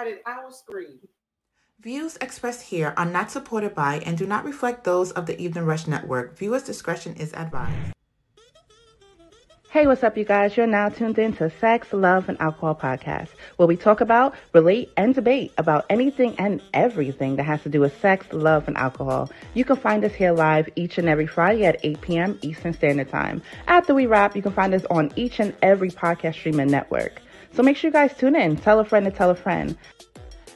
You highlighted our screen. Views expressed here are not supported by and do not reflect those of the Evening Rush Network. Viewers' discretion is advised. Hey, what's up, you guys? You're now tuned in to Sex, Love, and Alcohol Podcast, where we talk about, relate, and debate about anything and everything that has to do with sex, love, and alcohol. You can find us here live each and every Friday at 8 p.m. Eastern Standard Time. After we wrap, you can find us on each and every podcast streaming network. So make sure you guys tune in. Tell a friend to tell a friend.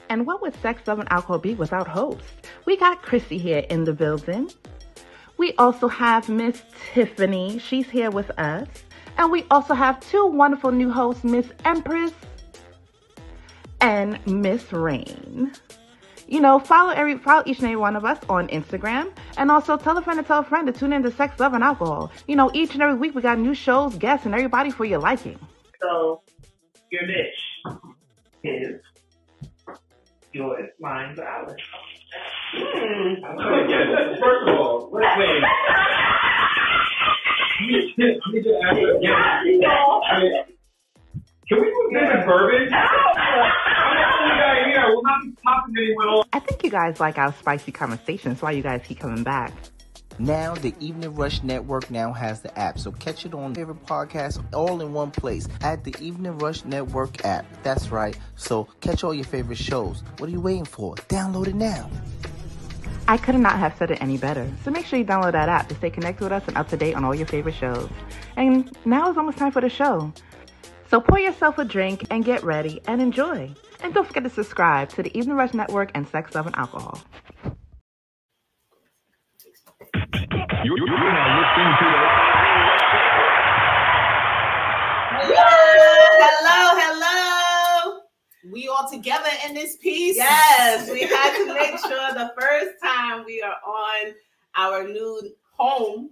And what would sex, love, and alcohol be without hosts? We got Chrissy here in the building. We also have Miss Tiffany. She's here with us. And we also have two wonderful new hosts, Miss Empress and Miss Reign. You know, follow every follow each and every one of us on Instagram, and also tell a friend to tell a friend to tune in to Sex, Love, and Alcohol. You know, each and every week we got new shows, guests, and everybody for your liking. So your niche is your lines of Alice. I'm trying to get it. First of all, wait, wait. I need to I need to. I mean, Can we move this in bourbon? I'm the only guy here. We'll not be popping anyone off. I think you guys like our spicy conversation. That's why you guys keep coming back. Now, the Evening Rush Network now has the app, so catch it on favorite podcasts all in one place at the Evening Rush Network app. That's right. So catch all your favorite shows. What are you waiting for? Download it now. I could not have said it any better. So make sure you download that app to stay connected with us and up to date on all your favorite shows. And now it's almost time for the show. So pour yourself a drink and get ready and enjoy. And don't forget to subscribe to the Evening Rush Network and Sex, Love, and Alcohol. You, you, you're now listening to Hello, hello. We all together in this piece. Yes, we had to make sure the first time we are on our new home,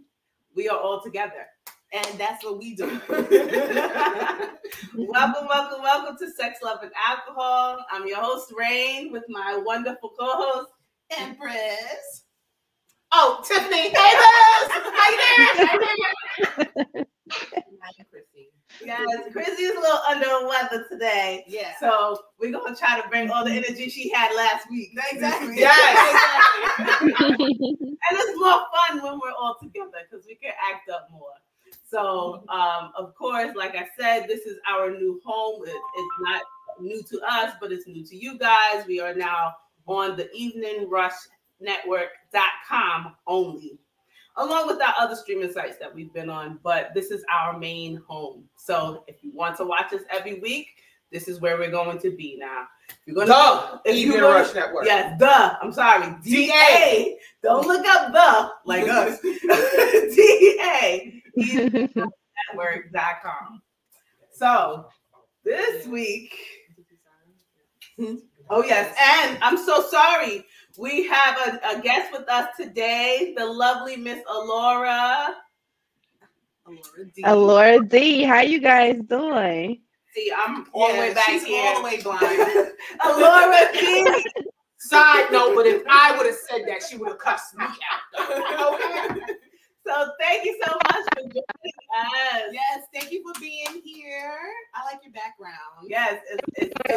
we are all together. And that's what we do. welcome, welcome, welcome to Sex, Love, and Alcohol. I'm your host, Reign, with my wonderful co-host, Empress. Oh, Tiffany. Hey, Liz. How you doing? Yes, Chrissy is a little under the weather today. Yeah. So we're gonna try to bring all the energy she had last week. Exactly. Yes. Exactly. and it's more fun when we're all together because we can act up more. So, um, of course, like I said, this is our new home. It- it's not new to us, but it's new to you guys. We are now on the Evening Rush Network.com only, along with our other streaming sites that we've been on. But this is our main home. So, if you want to watch us every week, this is where we're going to be now. You're gonna The if you're gonna- Rush Network. Yes, the. I'm sorry. DA. Don't look up the like us. DA. Network.com. So this week. Oh, yes. And I'm so sorry. We have a, a guest with us today, the lovely Miss Alora. Alora D. Alora D, how you guys doing? See, I'm all the way Yeah, back she's here. all the way blind. Alora D. Side note, but if I would have said that, she would have cussed me out. okay. So thank you so much for joining us. Yes, thank you for being here. I like your background. Yes, it's, it's so.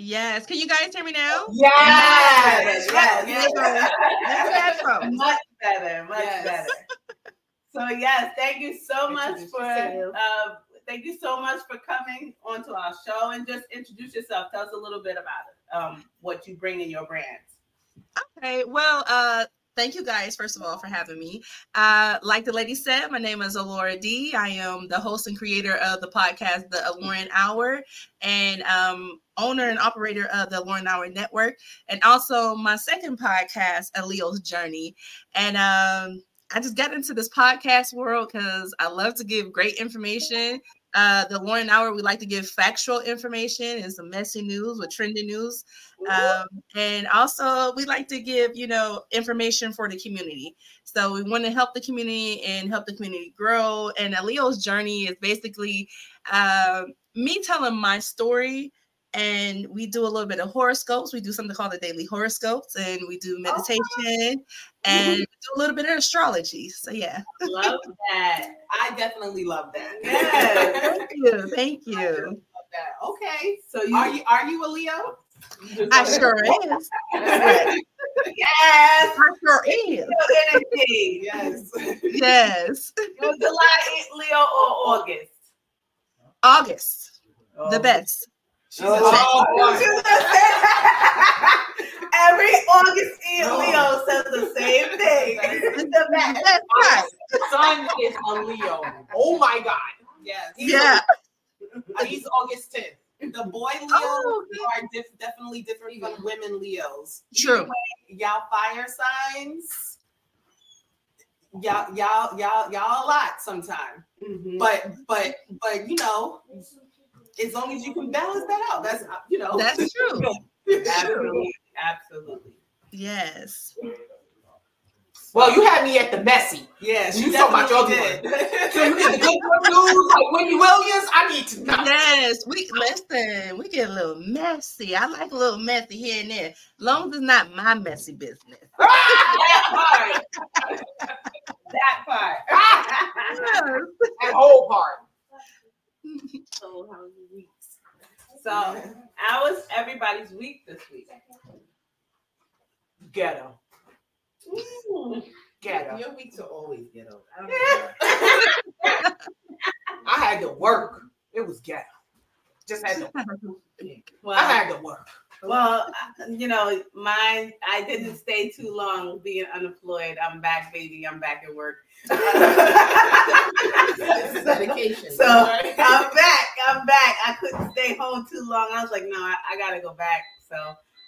Yes. Can you guys hear me now? Yes, yes, yes. yes. headphones. Much better, much Yes. better. So yes, thank you so much for uh, thank you so much for coming onto our show and just introduce yourself. Tell us a little bit about it, um, what you bring in your brands. Okay. Well, uh, thank you guys, first of all, for having me. Uh, like the lady said, my name is Alora D. I am the host and creator of the podcast, The Aloran Hour, and um, owner and operator of the Aloran Hour Network, and also my second podcast, A Leo's Journey. And um, I just got into this podcast world because I love to give great information. Uh, the Lauren Hour, we like to give factual information and some messy news with trending news. Um, and also, we like to give, you know, information for the community. So we want to help the community and help the community grow. And a Leo's journey is basically um, me telling my story. And we do a little bit of horoscopes. We do something called the daily horoscopes, and we do meditation, and we do a little bit of astrology. So yeah. Love that. I definitely love that. Yes. Thank you. Thank you. Okay. So you, Are you are you a Leo? I sure is. yes, I sure is. Energy. Yes. Yes. July, Leo, or August? August, the oh. best. She's a oh, Every August Eve, Leo says the same thing. The best. That's right. son is a Leo. Oh my God. Yes. He's, Yeah. he's August 10th. The boy Leos Oh, are diff- definitely different from women Leos. True. Y'all fire signs. Y'all, y'all, y'all, y'all a lot sometimes. Mhm. But, but, but you know, as long as you can balance that out, that's you know. That's true. absolutely, absolutely. Yes. Well, you had me at the messy. Yeah, You talking about your did. So you get the good good news like Wendy Williams. I need to know. Yes. We listen, we get a little messy. I like a little messy here and there. Long as it's not my messy business. Ah, that part. that part. That whole part. so how was your week? So how was everybody's week this week? Ghetto. Ghetto. Your weeks are always ghetto. I. I had to work. It was ghetto. Just had to. Well, I had to work. Well, you know, mine, I didn't stay too long being unemployed. I'm back, baby. I'm back at work. So I'm back. I'm back. I couldn't stay home too long. I was like, no, I, I gotta go back. So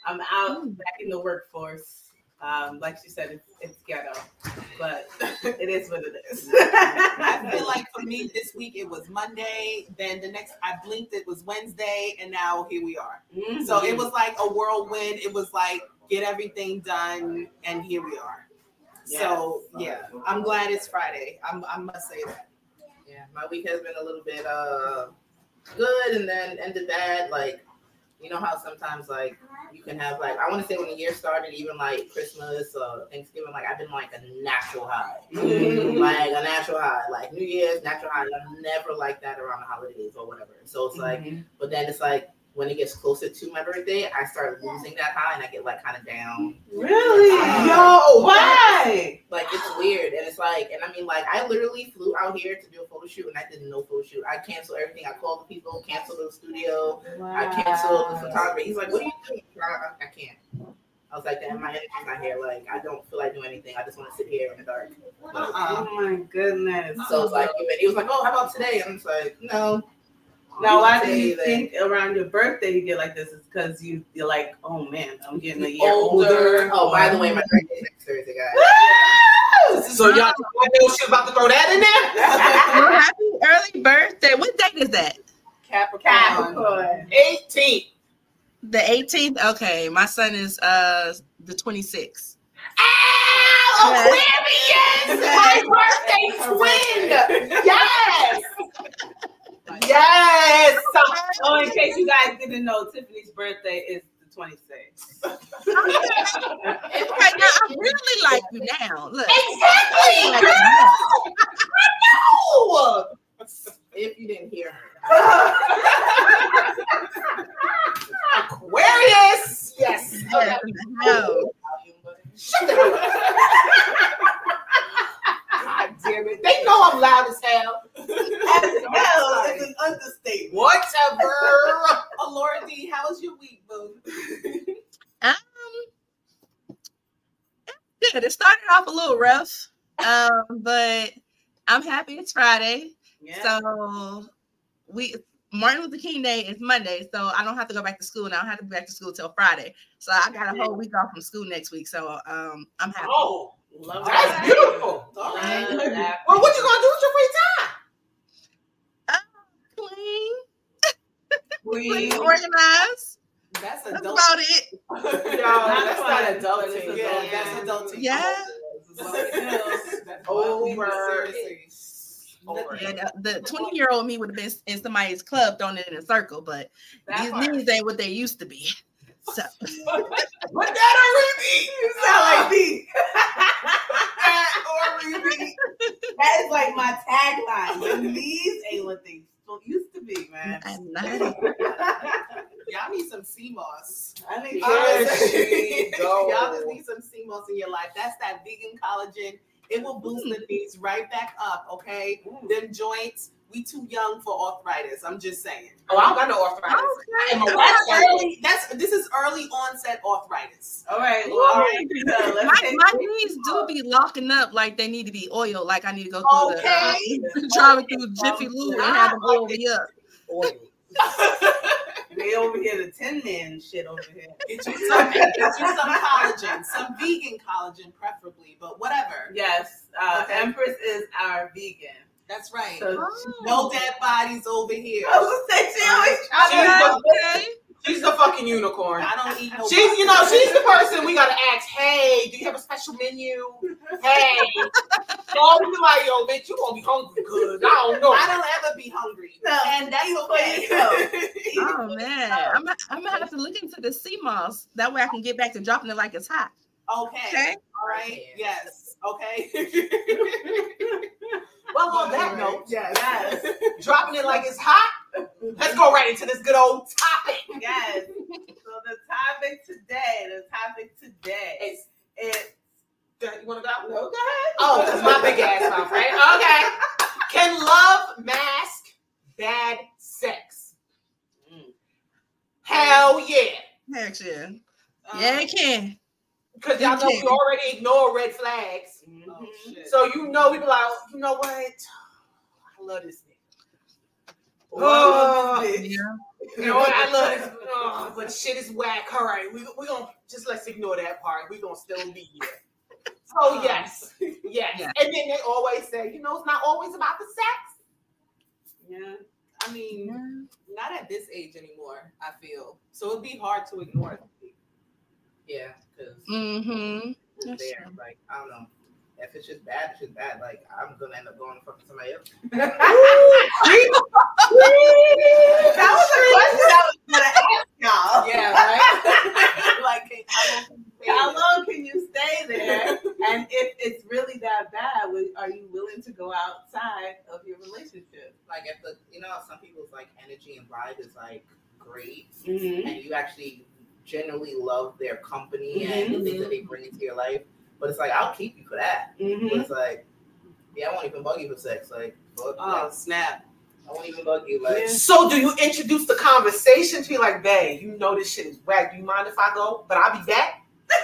I'm out hmm. back in the workforce. Um, like she said, it's, it's ghetto, but it is what it is. I feel like for me this week it was Monday. Then the next I blinked it was Wednesday, and now here we are. Mhm. So it was like a whirlwind. It was like get everything done, and here we are. So yeah, I'm glad it's Friday. I'm, I must say that. Yeah, my week has been a little bit uh good and then ended bad. Like, you know how sometimes like you can have like I want to say when the year started, even like Christmas or Thanksgiving, like I've been like a natural high, Mhm. like a natural high, like New Year's natural high. I'm never like that around the holidays or whatever. So it's like, Mhm. but then it's like when it gets closer to my birthday, I start losing that high and I get like kind of down. really? Um, Yo, why? Like it's weird, and it's like, and I mean, like I literally flew out here to do a photo shoot, and I did no photo shoot. I canceled everything. I called the people, canceled the studio. wow. I canceled the photographer. He's like, "What are you doing?" I, I, I can't. I was like, "Damn, my energy's not here. Like, I don't feel like doing anything. I just want to sit here in the dark." Uh-uh. Oh my goodness. So it's like, he was like, "Oh, how about today?" And I'm like, "No." Now, why do you think around your birthday you get like this? Is because you you're like, oh man, I'm getting a year Older. older. Oh, by the way, my birthday next Thursday, guys. So y'all, I knew she was about to throw that in there. Well, happy early birthday. What date is that? Capricorn. Capricorn. 18th. The 18th? Okay. My son is uh the 26th. Ow, Aquarius! My birthday twin! Yes! Yes! Oh, oh, in case you guys didn't know, Tiffany's birthday is the 26th. Okay, now I really like you now. Look. Exactly! Girl! I know! If you didn't hear her. Aquarius. Yes. Okay. No. Shut the hell up. God damn it. They know I'm loud as hell. As hell is an understatement. Whatever. Laura D, how was your week, boo? Um, good. It started off a little rough, um, but I'm happy it's Friday. Yeah. So we Martin Luther King Day is Monday, so I don't have to go back to school, and I don't have to go back to school till Friday. So I got a whole week off from school next week. So um, I'm happy. Oh, Love that's that. beautiful. All right. that. Well, what you gonna do with your free time? Um, clean, We, clean, organized. That's That's about it. No, Not that's not adulting. but it's Yeah, adult- that's adulting. Yeah. That's why we Over. seriously. Over. Yeah, the- the 20 year old me would have been in somebody's club throwing it in a circle, but that these part. knees ain't what they used to be. So What that already? You sound like me. That already? That is like my tagline. Your knees ain't what they used to be, man. I'm not. Y'all need some sea moss. I need There she go. Y'all just need some sea moss in your life. That's that vegan collagen. It will boost the knees right back up, okay? Them joints, we too young for arthritis. I'm just saying. Oh, I don't got no arthritis. And my Okay. wife That's early, that's this is early onset arthritis. All right, well, all right. So My, my knees do be locking up like they need to be oiled. Like I need to go through Okay. the uh, travel through Jiffy Lube and have them oil me up. They over here, the Tin Man shit over here. Get you some, get you some collagen, some vegan collagen, preferably, but whatever. Yes, uh, Okay. Empress is our vegan. That's right. So No dead bodies over here. I was gonna say she always trying She's to. the, Okay. She's the fucking unicorn. I don't eat no. She's, you know, she's the person we gotta ask. Hey, do you have a special menu? Hey, oh, we be like, yo, bitch, you gonna be hungry? Cause I don't know. I don't ever be hungry, No, and that's okay. Oh man, I'm, I'm gonna have to look into the sea moss. That way I can get back to dropping it like it's hot. okay. Okay. All right. Yes. Okay. well, on that note, yes. Yes. Dropping it like it's hot. Let's go right into this good old topic. Yes. So the topic today, the topic today is it. you wanna go? no, go ahead. Oh, that's my big ass mouth, right? Okay. Can love mask bad sex? Hell yeah. Heck yeah. Um, Yeah, it can. Because y'all know we already ignore red flags. Mm-hmm. Oh. So you know we be like, you know what? I love this nigga. Oh, Oh. Yeah. you know what? I love this. Oh, but shit is whack. All right, we we gonna just let's ignore that part. We gonna still be here. So oh. yes, yes. Yeah. And then they always say, you know, it's not always about the sex. Yeah. I mean, not at this age anymore. I feel so. It'd be hard to ignore. Yeah, because Mm-hmm. it's there. Like I don't know. If it's just bad, it's just bad. Like I'm gonna end up going to fucking somebody else. That was a question I was gonna ask y'all. Yeah, right. like, how long can you stay How there? long can you stay there? And if it's really that bad, are you willing to go outside of your relationship? like if the you know some people's like energy and vibe is like great, Mm-hmm. and you actually genuinely love their company and the things that they bring into your life. But it's like I'll keep you for that. But Mm-hmm. it's like, yeah, I won't even bug you for sex. Like, fuck, Oh like, snap! I won't even bug you. Like, Yeah. So do you introduce the conversation to you like, babe, you know this shit is whack. Do you mind if I go? But I'll be back.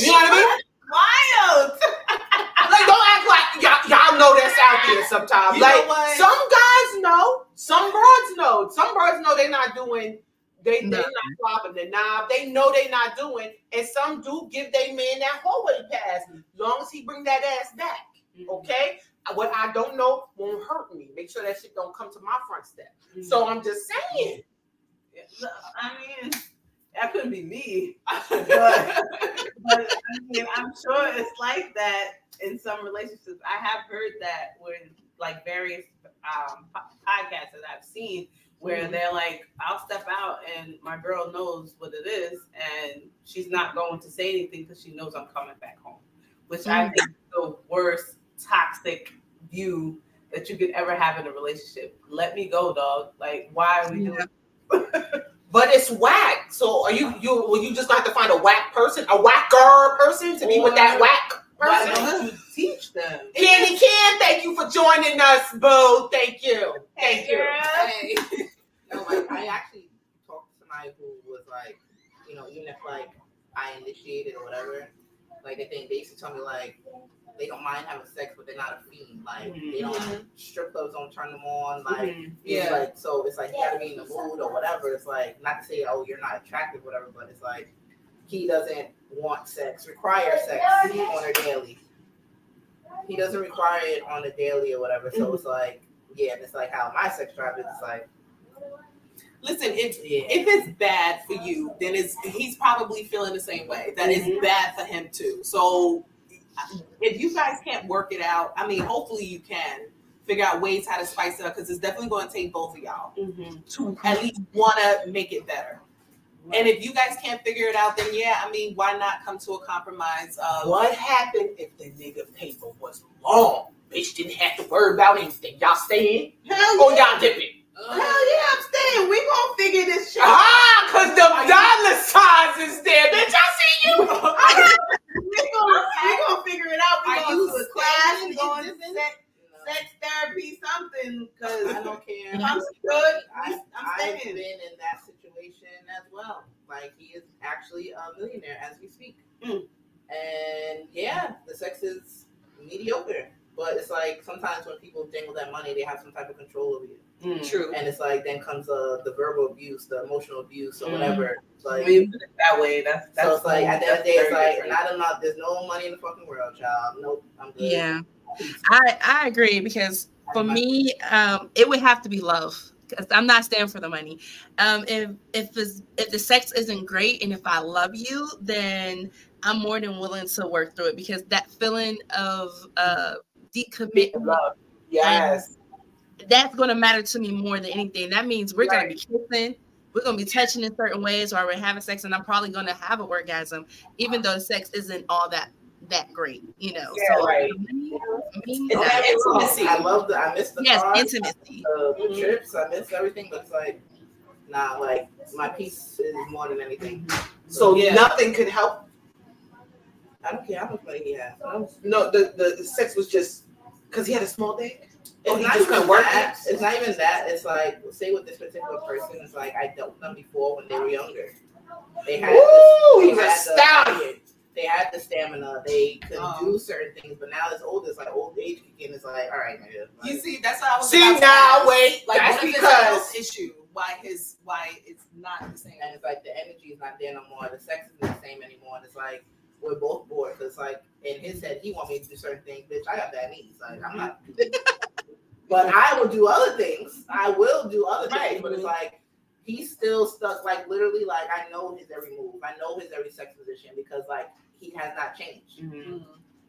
You know what I mean? Wild. Like, don't act like y'all, y'all know that's out there sometimes. You know like, what? some guys know, some broads know, some broads know they're not doing. They they No. not flopping the knob. They know they not doing, and some do give their man that hallway pass, long as he bring that ass back. Mm-hmm. Okay, uh, what I don't know won't hurt me. Make sure that shit don't come to my front step. Mm-hmm. So I'm just saying. I mean, that couldn't be me, but, but I mean, I'm sure it's like that in some relationships. I have heard that when like various um, podcasts that I've seen where Mhm. they're like, I'll step out and my girl knows what it is, and she's not going to say anything because she knows I'm coming back home, which I think is the worst toxic view that you could ever have in a relationship. Let me go, dog. Like, why are we doing? But it's whack. So are you you well you just have to find a whack person, a whacker person to be with that whack Why don't you teach them? Candy Can, thank you for joining us, boo. Thank you. Thank you. Hey. no, like I actually talked to somebody who was like, you know, even if like I initiated or whatever, like they think they used to tell me like they don't mind having sex, but they're not a fiend. Like they don't Mhm. strip clubs don't turn them on. Like Mhm. Yeah. like so it's like you gotta be in the mood or whatever. It's like not to say oh you're not attractive, whatever, but it's like he doesn't want sex, require sex on a daily. He doesn't require it on a daily or whatever. So it's like yeah, and it's like how my sex drive is like Listen, if yeah. if it's bad for you, then it's he's probably feeling the same way. That it's Mhm. bad for him too. So if you guys can't work it out, I mean, hopefully you can figure out ways how to spice it up because it's definitely going to take both of y'all Mm-hmm. to at least want to make it better. And if you guys can't figure it out, then yeah, I mean, why not come to a compromise? Of, What happened if the nigga paper was long? Bitch didn't have to worry about anything. Y'all staying? Hell Or y'all dipping? Hell yeah, I'm staying. We gonna figure this shit out. Ah, cause the dollar signs is there. Bitch, I see you. we gonna we gonna figure it out. We Are going you to a class. We staying going to sex, sex therapy, something. Cause I don't care. I'm good, I, I'm I've staying. been in that situation as well. Like he is actually a millionaire as we speak. Mm. And yeah, the sex is mediocre. But it's like sometimes when people dangle that money, they have some type of control over you. Mm. True. And it's like then comes uh, the verbal abuse, the emotional abuse, or Mm. whatever. It's like When you put it that way, that's that's so it's like at the end of the day, it's like different. not enough. There's no money in the fucking world, child. Nope, I'm good. Yeah, I I agree because for me, um, it would have to be love because I'm not staying for the money. Um, if if it's, if the sex isn't great and if I love you, then I'm more than willing to work through it because that feeling of uh decommitment, love. Yes. That's going to matter to me more than anything. That means we're going to be kissing. We're gonna be touching in certain ways, or we're having sex, and I'm probably gonna have an orgasm, even though sex isn't all that that great, you know. Yeah, so right. me, me, It's that intimacy. I love the. I miss the yes, cars, intimacy. the, the trips. I miss everything, but it's like, nah. Like my peace is more than anything. Mm-hmm. So Yeah. nothing could help. I don't care how much money he has. No, the, the, the sex was just because he had a small dick. Oh, it's Oh, not just even work that. it. It's not even that. It's like, say with this particular person, it's like I dealt with them before when they were younger. They had, Ooh, the, he's they a had the- They had the stamina. They could Oh. do certain things, but now it's old. It's like old age kicking. It's like, all right, nigga. Like, You see, that's how I was. See, about to now, wait, Like, that's what if it's a because- health issue? Why his? Why it's not the same? and it's like the energy is not there no more. The sex isn't the same anymore. And it's like we're both bored. Cause like in his head, he want me to do certain things. Bitch, I got bad knees. Like I'm not. but I will do other things. I will do other Right. things. But it's like he's still stuck. Like literally, like I know his every move. I know his every sex position because like he has not changed. Mm-hmm.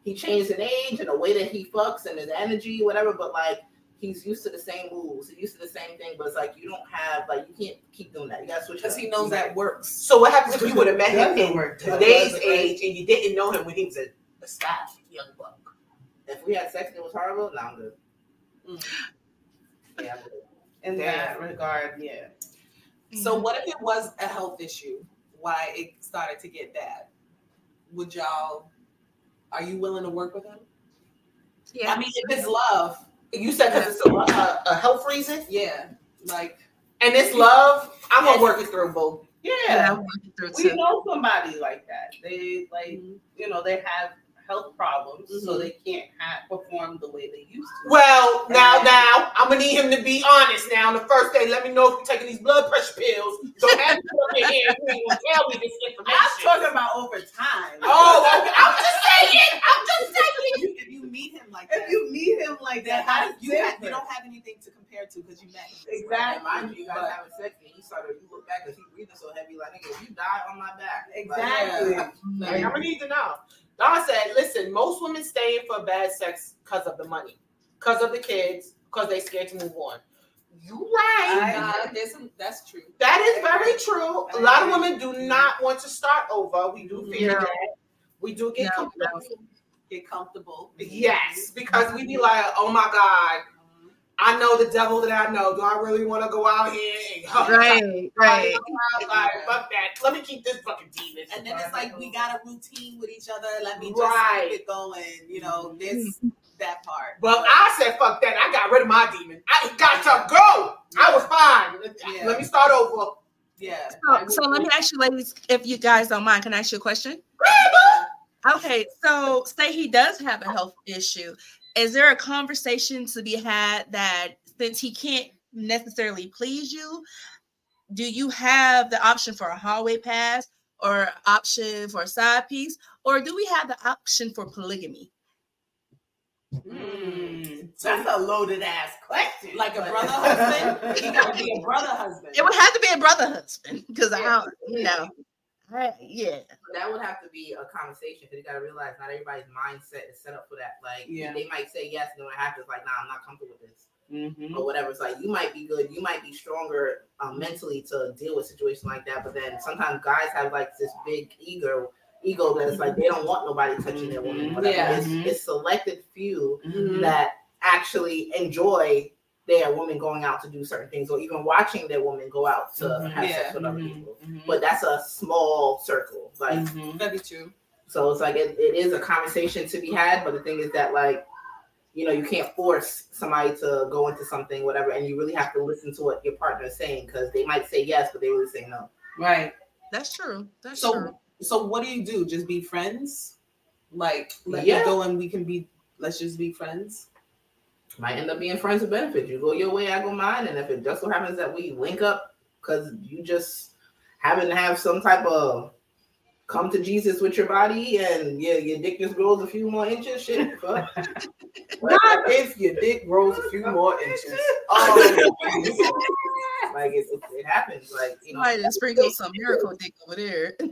He changed in age and the way that he fucks and his energy, whatever. But like. He's used to the same moves. He's used to the same thing, but it's like you don't have like you can't keep doing that. You gotta switch. Because he knows that works. So what happens if you would have met him Doesn't in today's age and you didn't know him when he was a, a staff young buck? If we had sex and it was horrible, no, I'm good. Mm. Yeah, in Damn. that regard, yeah. So what if it was a health issue? Why it started to get bad? Would y'all? Are you willing to work with him? Yeah, I mean, if it's love, You said because it's a, a, a health reason, yeah, like and it's love. I'm gonna work it through, boo. yeah, Yeah. I'm through We too. know somebody like that. They like, you know, they have health problems, so Mhm. they can't ha- perform the way they used to. Well, now, Right. now, I'm gonna need him to be honest. Now, on the first day, let me know if you're taking these blood pressure pills. Don't have to come in here. You gonna tell me this information. I'm talking about over time. Oh, okay. I'm just saying. I'm just saying. if you, you meet him like that, If you meet him like that, how you, have, you don't have anything to compare to because you met him. And exactly. mind you, you guys having sex and he started, you look back and he breathing so heavy, like nigga, if you die on my back. Like, Exactly. Like, I'm gonna need to know. Don said, listen, most women stay in for bad sex because of the money, because of the kids, because they scared to move on. You right. Nah, there's some, that's true. That is very true. A lot of women do not want to start over. We do fear No. that. We do get No, comfortable. Get comfortable. Yes, because mm-hmm. we be like, oh my God, I know the devil that I know. Do I really want to go out here and Right, right. Like, fuck that. Let me keep this fucking demon. And then it's like we got a routine with each other. Let me just Right. keep it going. You know, this that part. Well, I said fuck that. I got rid of my demon. I got to go. I was fine. Yeah. Let me start over. Yeah. So, so let me ask you, ladies, if you guys don't mind, can I ask you a question? Okay, so say he does have a health issue. Is there a conversation to be had that since he can't necessarily please you, do you have the option for a hallway pass or option for a side piece, or do we have the option for polygamy? Mm. That's a loaded ass question. Like a brother husband? He gotta be a brother husband. It would have to be a brother husband because I don't, you know, I, yeah. That would have to be a conversation because you got to realize not everybody's mindset is set up for that. Like, Yeah. they might say yes, and then what happens, like, nah, I'm not comfortable with this. Mm-hmm. or whatever. It's like you might be good, you might be stronger um, mentally to deal with situations like that. But then sometimes guys have like this big ego, ego that's like they don't want nobody touching their woman. Whatever. Yeah. It's, it's selected few Mhm. that actually enjoy their woman going out to do certain things, or even watching their woman go out to Mhm. have Yeah. sex with other Mhm. people. Mhm. But that's a small circle, like. Mhm. Very true. So it's like it, it is a conversation to be had, but the thing is that like you know you can't force somebody to go into something whatever, and you really have to listen to what your partner is saying because they might say yes, but they really say no. Right. That's true. That's so, true. So what do you do? Just be friends? Like let Yeah. me go and we can be. Let's just be friends. Might end up being friends with benefits. You go your way, I go mine, and if it just so happens that we link up because you just happen to have some type of come to Jesus with your body and yeah, your dick just grows a few more inches, shit. fuck. Not if your dick grows a few more inches. Oh, like it, it, it happens. Like you know, done sprinkled some miracle dick over there.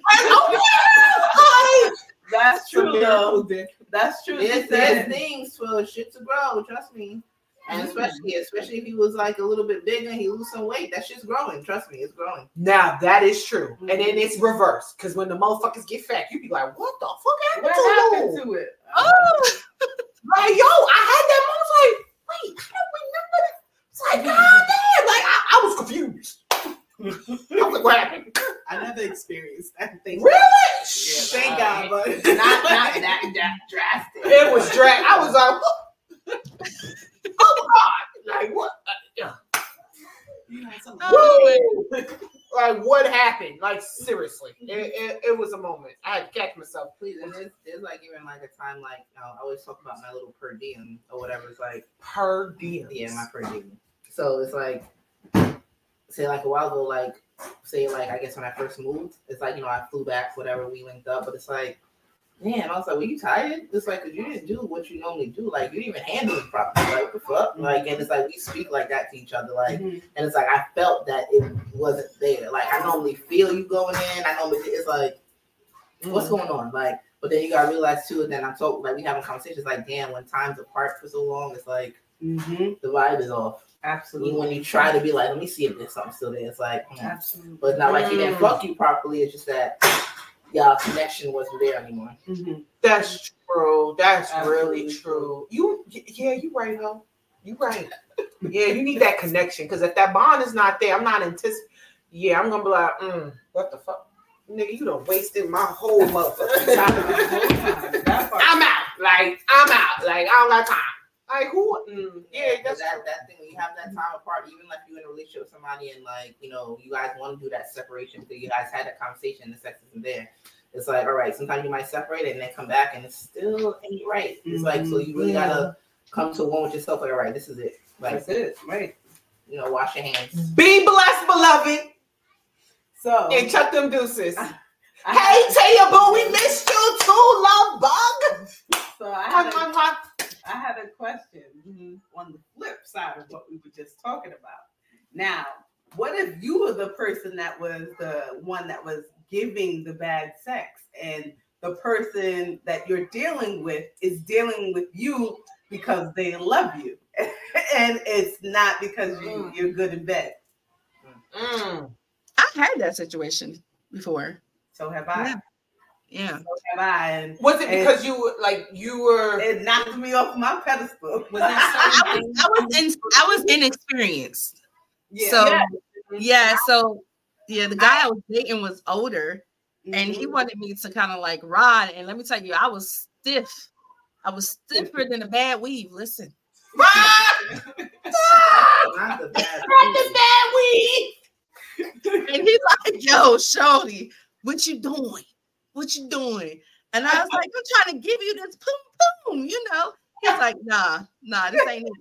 That's true though. That's true. There's, She there's things for shit to grow. Trust me. And Mm. especially, especially if he was like a little bit bigger, and he lose some weight. That shit's growing. Trust me, it's growing. Now that is true, and Mm-hmm. then it's reversed because when the motherfuckers get fat, you be like, "What the fuck happened What to happened you?" to it? Oh, like yo, I had that moment. I was like, "Wait, I don't remember that." It's like, God damn, like I, I was confused. I was like, "What happened?" I never experienced that thing. Really? Thank God, but Not not that that drastic. It was drag. I was like, "What?" "Oh my god!" Like what? Uh, Woo! like what happened? Like seriously, it, it, it was a moment. I had to catch myself. Please, and there's, there's like even like a time like you know, I always talk about my little per diem or whatever. It's like Per diem. yeah, my per diem. So it's like say like a while ago, like say like I guess when I first moved, it's like you know I flew back, whatever, we linked up, but it's like. Man, I was like, "Were you tired?" It's like, 'cause you didn't do what you normally do. Like, you didn't even handle it properly. Like, what the fuck? Like, and it's like we speak like that to each other. Like, Mhm. and it's like I felt that it wasn't there. Like, I normally feel you going in. I normally it's like, what's going on? Like, but then you gotta realize too. And then I'm talking like we having conversations. Like, damn, when time's apart for so long, it's like Mm-hmm. the vibe is off. Absolutely. Even when you try to be like, let me see if there's something still there. It's like, mm. Absolutely. but it's not like he didn't Mm. fuck you properly. It's just that y'all connection wasn't there anymore. Mm-hmm. That's true. That's Absolutely really true. You, yeah, you right, though. You right. yeah, you need that connection because if that bond is not there, I'm not anticipating. Yeah, I'm gonna be like, mm, what the fuck, nigga, you done wasted my whole motherfucking time. I'm out. Like I'm out. Like I don't got time. Like who? Mm, yeah, But that's that that thing when you have that time apart, even like you're in a relationship with somebody and like you know you guys want to do that separation because you guys had that conversation and the sex isn't there. It's like all right, sometimes you might separate and then come back and it still ain't right. It's like so you really gotta come to one with yourself. Like all right, this is it. Like That's it. Right. you know, wash your hands. be blessed, beloved, So and chuck them deuces. I Hey, had- Taya Boo, we missed you too, love bug. so I Come had, a, on, on. I had a question mm-hmm, on the flip side of what we were just talking about. Now, what if you were the person that was the one that was giving the bad sex and the person that you're dealing with is dealing with you because they love you and it's not because you, you're good in bed. Mm. I had that situation before. So have I. Yeah. Yeah. So have I. And Was it and because you were like you were? It knocked me off my pedestal. Was I, was, I was in, I was inexperienced. Yeah. So Yeah. yeah, so yeah, the guy I was dating was older, and he Mhm. wanted me to kind of like ride. And let me tell you, I was stiff. I was stiffer than a bad weave. Listen. Not the bad. Not the bad weave. and he's like, "Yo, Shorty, what you doing? What you doing?" And I was like, "I'm trying to give you this boom boom," you know. He's like, "Nah, nah, this ain't it."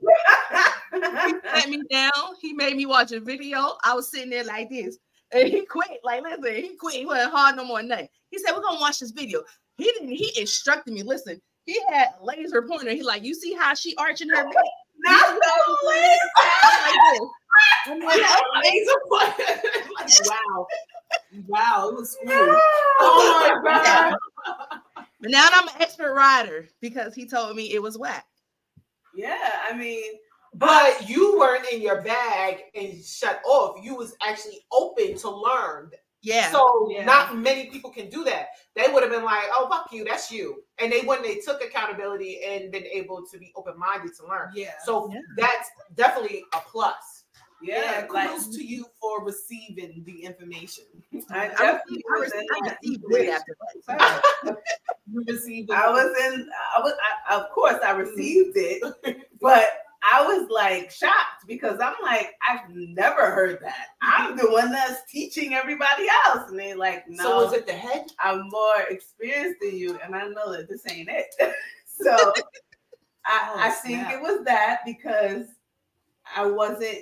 he sat me down. He made me watch a video. I was sitting there like this, and he quit. Like, listen, he quit. He wasn't hard no more. Nothing. He said, "We're gonna watch this video." He didn't. He instructed me. Listen, he had laser pointer. He like, you see how she arching her back? Not the laser. I'm like, laser pointer. Like, wow. Wow, it was cool. Oh, oh my god. But now I'm an expert rider because he told me it was whack. Yeah, I mean, But you weren't in your bag and shut off. You was actually open to learn. Yeah. So Yeah. not many people can do that. They would have been like, "Oh, fuck you, that's you," and they when they took accountability and been able to be open minded to learn. Yeah. So that's definitely a plus. Yeah, Yeah, like to you for receiving the information. I I definitely received, I was received, I received it situation. after You received I was in. I was. I, of course, I mm-hmm. received it, but I was like shocked because I'm like, I've never heard that. I'm the one that's teaching everybody else, and they're like, no. So was it the head? I'm more experienced than you, and I know that this ain't it. so I, Oh, I think it was that because I wasn't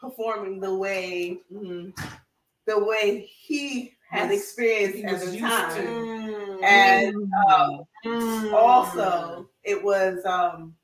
performing the way the way he had experienced he at the time. Mm. And um, Mm. also it was um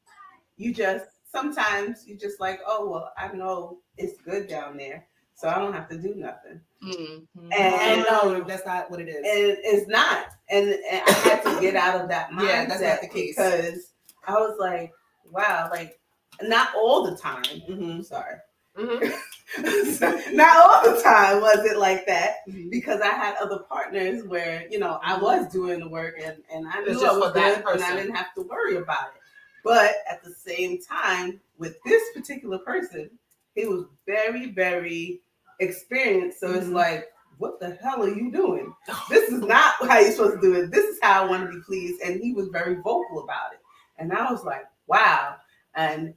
you just sometimes you just like, oh well, I know it's good down there, so I don't have to do nothing. Mm. And no, that's not what it is. and it's not. And, and I had to get out of that mindset Yeah, that's not the case. because I was like, wow, like not all the time. Mm-hmm. Sorry. Mhm. not all the time was it like that Mm-hmm. because I had other partners where you know I was doing the work and and I It's knew I was that good and I didn't have to worry about it. But at the same time, with this particular person, he was very very experienced. So it's Mhm. like, what the hell are you doing? This is not how you're supposed to do it. This is how I want to be pleased. And he was very vocal about it. And I was like, wow. And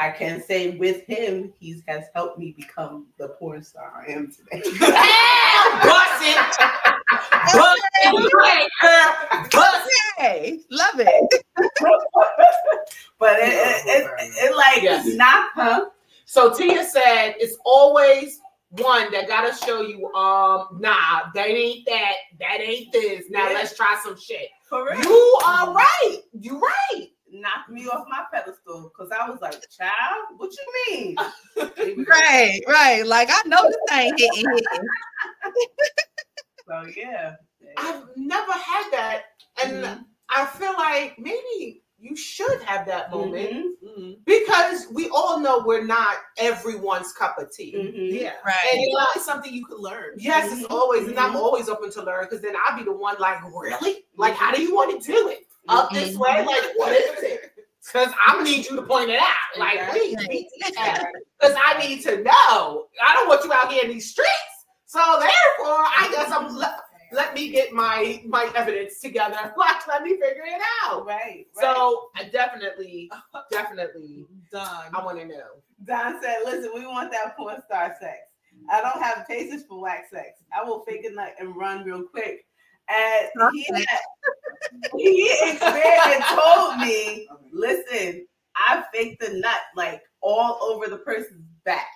I can say with him, he has helped me become the porn star I am today. Bust it. Bust it. Right, girl. Bust it. Hey, love it. but it, it, it, it like Yes. not huh? So Tia said it's always one that gotta show you, um, nah, that ain't that, that ain't this. Now Yeah. let's try some shit. For real. You are right. You right. Knocked me off my pedestal because I was like, child, what you mean? Right, right. Like I know this ain't hitting, hitting. So yeah. I've never had that, and Mhm. I feel like maybe you should have that moment Mhm. Mm-hmm. because we all know we're not everyone's cup of tea. Mhm. Yeah. Right. And It's always something you can learn. yes, it's always, and I'm Mhm. always open to learn because then I'll be the one like, really? Like, how do you want to do it? Up this way? Like, what is it? Because I need you to point it out. Like, Exactly. please, because I need to know. I don't want you out here in these streets. So therefore, I guess I'm let, let me get my my evidence together. Like, let me figure it out. Right. right. So I definitely, definitely, Done. I want to know. Don said, listen, we want that porn star sex. I don't have patience for wax sex. I will fake a nut and run real quick. And he, he experienced told me, listen, I faked the nut like all over the person's back.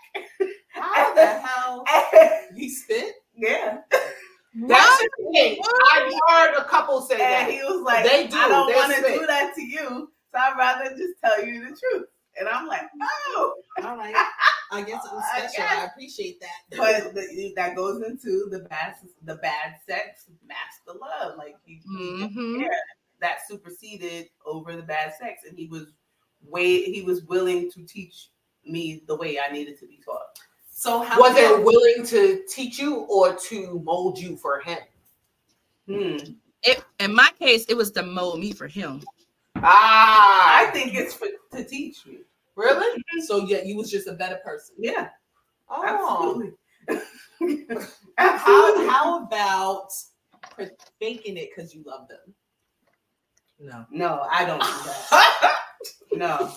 How the hell he spit? yeah. That's the thing. I've heard a couple say And that. he was like, They do. I don't want to do that to you. So I'd rather just tell you the truth. And I'm like, oh. All right. I guess it was I special. guess. I appreciate that. But the, that goes into the bad, the bad sex matched the love. Like he, he didn't Mhm. care. that superseded over the bad sex, and he was way he was willing to teach me the way I needed to be taught. So how Was many- it willing to teach you or to mold you for him? Hmm. It, in my case, it was to mold me for him. Ah, I think it's for to teach me. Really? So yeah, you was just a better person. Yeah, Oh, absolutely. How how about faking it because you love them? no. No, I don't do that. No,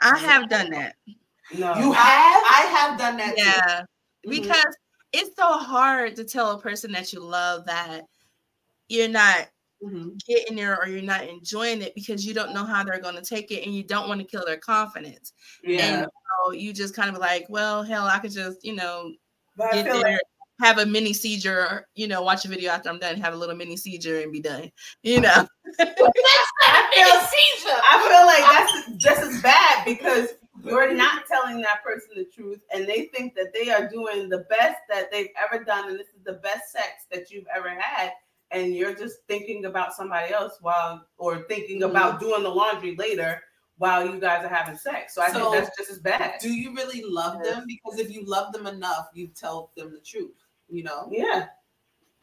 I have done that. no. You have? I have done that. too. Yeah. Mhm. Because it's so hard to tell a person that you love that you're not Mhm. getting there or you're not enjoying it because you don't know how they're going to take it and you don't want to kill their confidence. yeah, And so you just kind of like, well, hell, I could just, you know, get there, like have a mini seizure, or, you know, watch a video after I'm done, have a little mini seizure and be done. You know, I feel seizure. I feel like that's just as bad because you're not telling that person the truth and they think that they are doing the best that they've ever done and this is the best sex that you've ever had and you're just thinking about somebody else while or thinking mm-hmm. about doing the laundry later while you guys are having sex. So I So, think that's just as bad. Do you really love them? Because if you love them enough, you tell them the truth. You know. Yeah.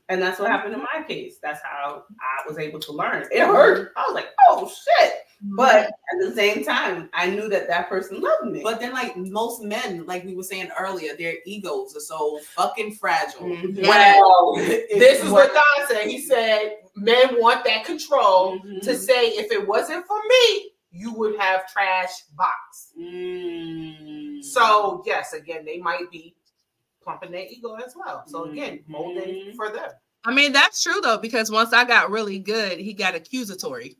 And that's what happened in my case. That's how I was able to learn. It hurt. I was like, oh shit. But at the same time, I knew that that person loved me. But then, like most men, like we were saying earlier, their egos are so fucking fragile. Mhm. Well, If this is what Don said. He said men want that control Mhm. to say, if it wasn't for me, you would have trash box. Mm. So yes, again, they might be pumping their ego as well. So again, molding Mhm. for them. I mean, that's true though, because once I got really good, he got accusatory.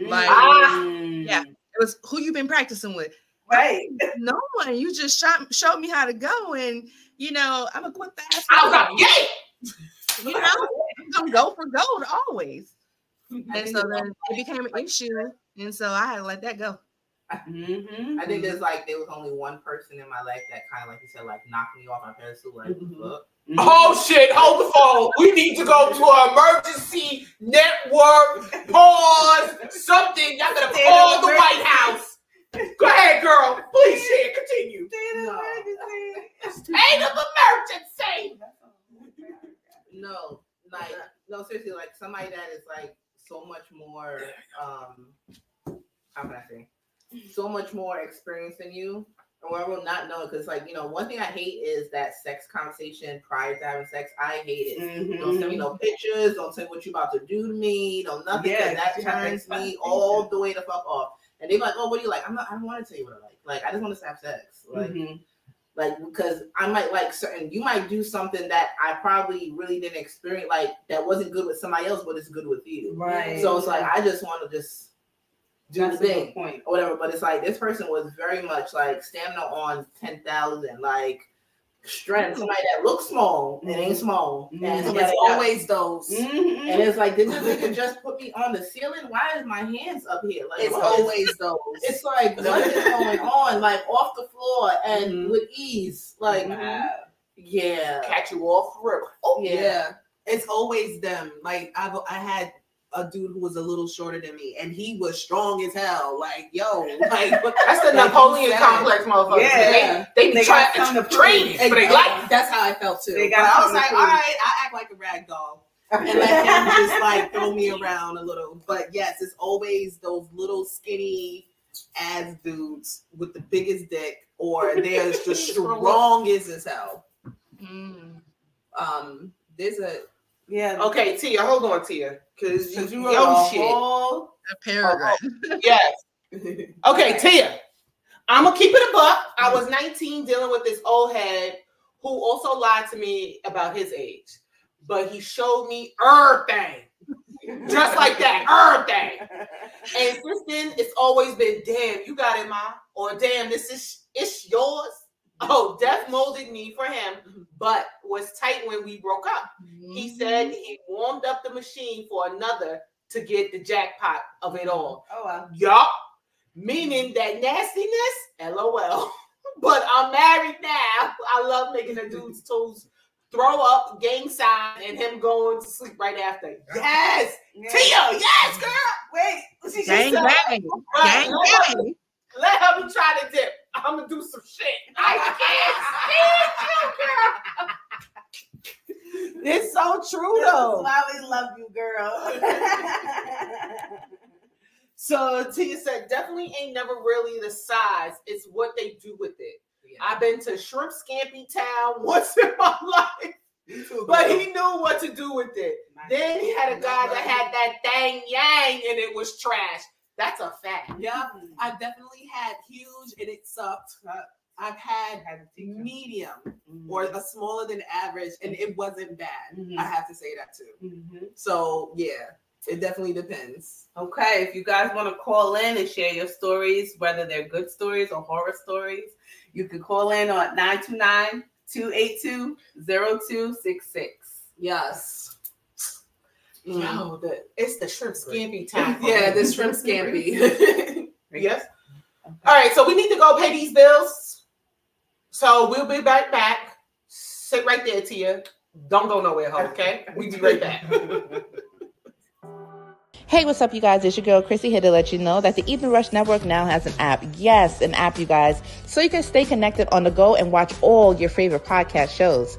Like, Mm. yeah. It was who you've been practicing with? Right. No one. You just shot, showed me how to go, and you know I'm gonna quit fast. I was like, yeah. You know, I'm gonna go for gold always. And so then it became an issue, and so I had to let that go. Mm-hmm. I think there's like there was only one person in my life that kind of like you said like knocked me off my pedestal like Mhm. fuck. Oh shit, hold the phone. We need to go to an emergency network. Pause. Something. Y'all gotta State call the White House. Go ahead, girl. Please share. Continue. State of emergency. No, like no, seriously, like somebody that is like so much more um how can I say so much more experience than you. Or I will not know because like you know one thing I hate is that sex conversation prior to having sex. I hate it. Don't send me no pictures. Don't say what you about to do to me. Don't nothing. Yeah, that turns me all the way the fuck off. And they're like, "Oh, what do you like?" I'm not. I don't want to tell you what I like. Like, I just want to have sex. Like, Mhm. like because I might like certain. You might do something that I probably really didn't experience. Like that wasn't good with somebody else, but it's good with you. Right. So it's like I just want to just do the thing point. or whatever. But it's like this person was very much like stamina on ten thousand, like strength. Somebody that looks small and ain't small, Mhm. and It's always those. Mhm. and it's like, did this nigga just put me on the ceiling? Why is my hands up here? Like, It's what always those. It's like, what is going on? Like off the floor and Mhm. with ease. Like, yeah, Catch you off rip. Oh yeah. Yeah. It's always them. Like I've I had a dude who was a little shorter than me and he was strong as hell. Like, yo, like That's the Napoleon complex, motherfucker. Yeah. They, they, They try to train for their life. That's how I felt too. They But I was like, all I act like a rag doll. and let him just like throw me around a little. But yes, it's always those little skinny ass dudes with the biggest dick, or they're the strongest as hell. Mm. Um, there's a Yeah. Okay, Tia, hold on, Tia. Because you, Because you you wrote yo a shit. whole A paragraph. Oh, oh, yes. Okay, Tia. I'm gonna keep it a buck. I was 19 dealing with this old head who also lied to me about his age, but he showed me everything, just like that, everything. And since then, it's always been, damn, you got it, ma, or damn, this is it's yours. Oh, death molded me for him, but was tight when we broke up. He said mm-hmm. he warmed up the machine for another to get the jackpot of it all. Oh wow. Yup. Meaning that nastiness, lol. but I'm married now. I love making a dude's toes throw up, gang sign, and him going to sleep right after. Yes! Tia, yes, girl! Wait. Gang, said- gang, Right, gang, let, her, gang. let her be to dip. I'm gonna do some shit. I can't stand you, girl. It's so true This is though. why we love you, girl. So Tia said, definitely ain't never really the size. It's what they do with it. I've been to shrimp scampi town once in my life, but he knew what to do with it. Then he had a guy that had that dang yang and it was trash. That's a fact. Yeah, I've definitely had huge and it sucked. I've had medium or a smaller than average and it wasn't bad. Mhm. I have to say that too. Mhm. So yeah, it definitely depends. Okay, if you guys want to call in and share your stories, whether they're good stories or horror stories, you can call in on 929 282 0266. Yes. Mm. Yo, the, it's the shrimp scampi time. Yeah, the shrimp scampi. yes. All right, so we need to go pay these bills. So we'll be right back. Sit right there, Tia. Don't go nowhere, ho, okay? We be right back. Hey, what's up, you guys? It's your girl Chrissy here to let you know that the Evening Rush Network now has an app. Yes, an app, you guys, so you can stay connected on the go and watch all your favorite podcast shows.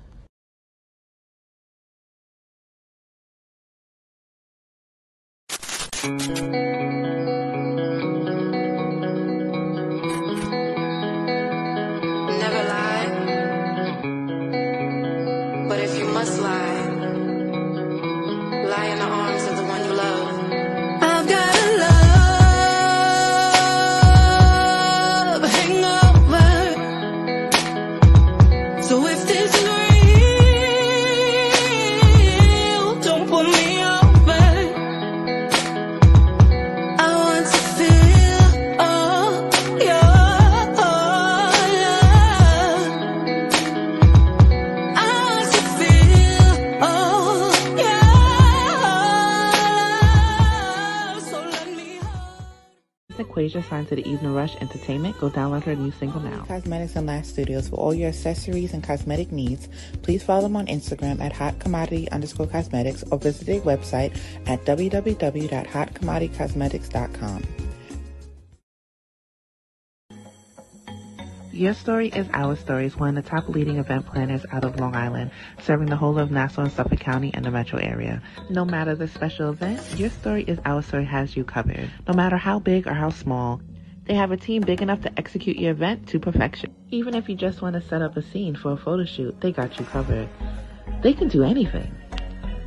うん。Equation signed to the Evening Rush Entertainment. Go download her new single now. Cosmetics and Lash Studios for all your accessories and cosmetic needs. Please follow them on Instagram at hot commodity underscore cosmetics or visit their website at www.hotcommoditycosmetics.com. Your Story is Our Story is one of the top leading event planners out of Long Island, serving the whole of Nassau and Suffolk County and the metro area. No matter the special event, Your Story is Our Story has you covered. No matter how big or how small, they have a team big enough to execute your event to perfection. Even if you just want to set up a scene for a photo shoot, they got you covered. They can do anything.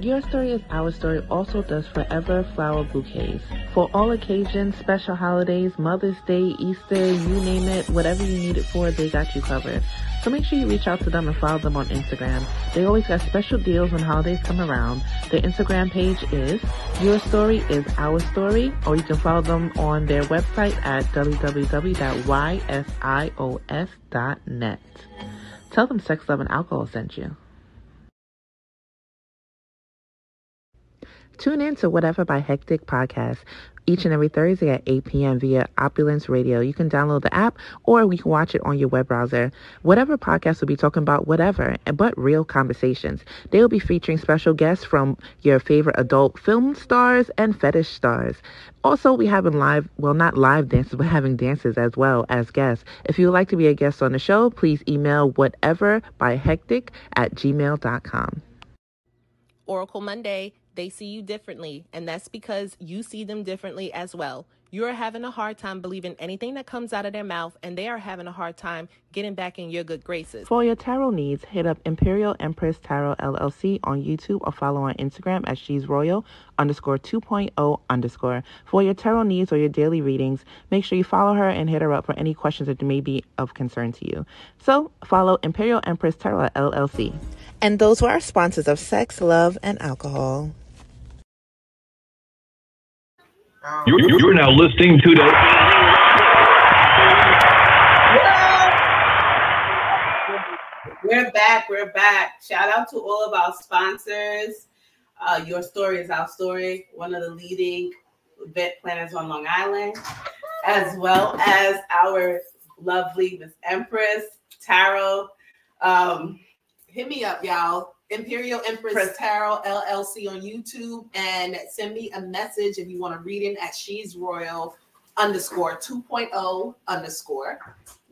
Your Story is Our Story also does forever flower bouquets. For all occasions, special holidays, Mother's Day, Easter, you name it, whatever you need it for, they got you covered. So make sure you reach out to them and follow them on Instagram. They always got special deals when holidays come around. Their Instagram page is Your Story is Our Story, or you can follow them on their website at www.ysios.net. Tell them Sex, Love, and Alcohol sent you. Tune in to Whatever by Hectic Podcast each and every Thursday at 8 p.m. via Opulence Radio. You can download the app or we can watch it on your web browser. Whatever podcast will be talking about whatever, but real conversations. They will be featuring special guests from your favorite adult film stars and fetish stars. Also, we having live, well, not live dances, but having dances as well as guests. If you would like to be a guest on the show, please email whatever by hectic at gmail.com. Oracle Monday, they see you differently, and that's because you see them differently as well. You're having a hard time believing anything that comes out of their mouth, and they are having a hard time getting back in your good graces. For your tarot needs, hit up Imperial Empress Tarot LLC on YouTube or follow on Instagram at She's Royal underscore 2.0 underscore. For your tarot needs or your daily readings, make sure you follow her and hit her up for any questions that may be of concern to you. So follow Imperial Empress Tarot LLC. And those were our sponsors of Sex, Love, and Alcohol. You're, you're- now listening to the. we're back. We're back. Shout out to all of our sponsors. Uh, Your Story is Our Story, one of the leading event planners on Long Island, as well as our lovely Miss Empress Tarot. Um, Hit me up, y'all. Imperial Empress Tarot LLC on YouTube and send me a message if you want to read reading at She's Royal underscore 2.0 underscore.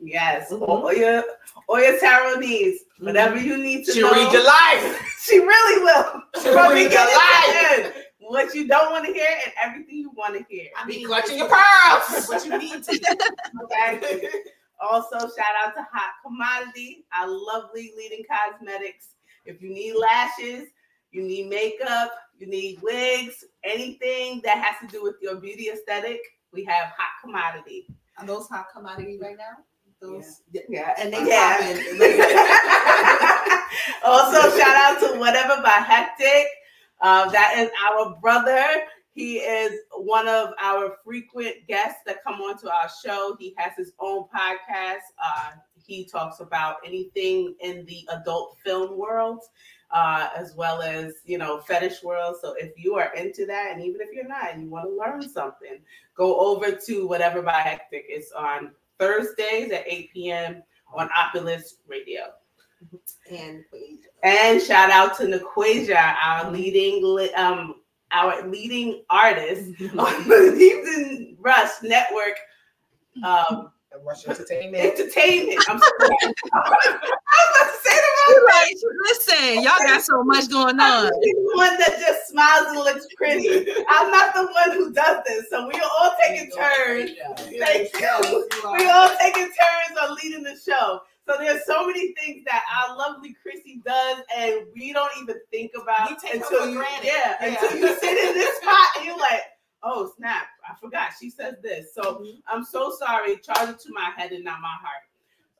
Yes, mm-hmm. all your all your tarot needs, mm-hmm. whatever you need to She'll know. read your life. she really will. From read your life. What you don't want to hear and everything you want to hear. I mean, Be clutching your pearls. what you need to. okay. Also, shout out to Hot Commodity, our lovely leading cosmetics. If you need lashes, you need makeup, you need wigs, anything that has to do with your beauty aesthetic, we have Hot Commodity. Are those hot commodity right now? Those Yeah, and they Yeah. also, shout out to Whatever by Hectic. Uh, that is our brother. He is one of our frequent guests that come onto our show. He has his own podcast. Uh, he talks about anything in the adult film world, uh, as well as you know fetish world. So if you are into that, and even if you're not, and you want to learn something, go over to Whatever by Hectic. It's on Thursdays at 8 p.m. on Opulence Radio. and And shout out to Naquasia, our leading um our leading artist on the Evening Rush Network. Um, Rush Entertainment. Entertainment. I'm sorry. I was about to say the wrong like, thing. listen, y'all got so much going I'm on. the one that just smiles and looks pretty. I'm not the one who does this. So we are all taking turns. Thank you. We all taking turns on leading the show. So there's so many things that our lovely Chrissy does, and we don't even think about We take until for you, granted. yeah, Yeah. until you sit in this spot and you're like, oh snap, I forgot she says this. So Mm-hmm. I'm so sorry. Charge it to my head and not my heart.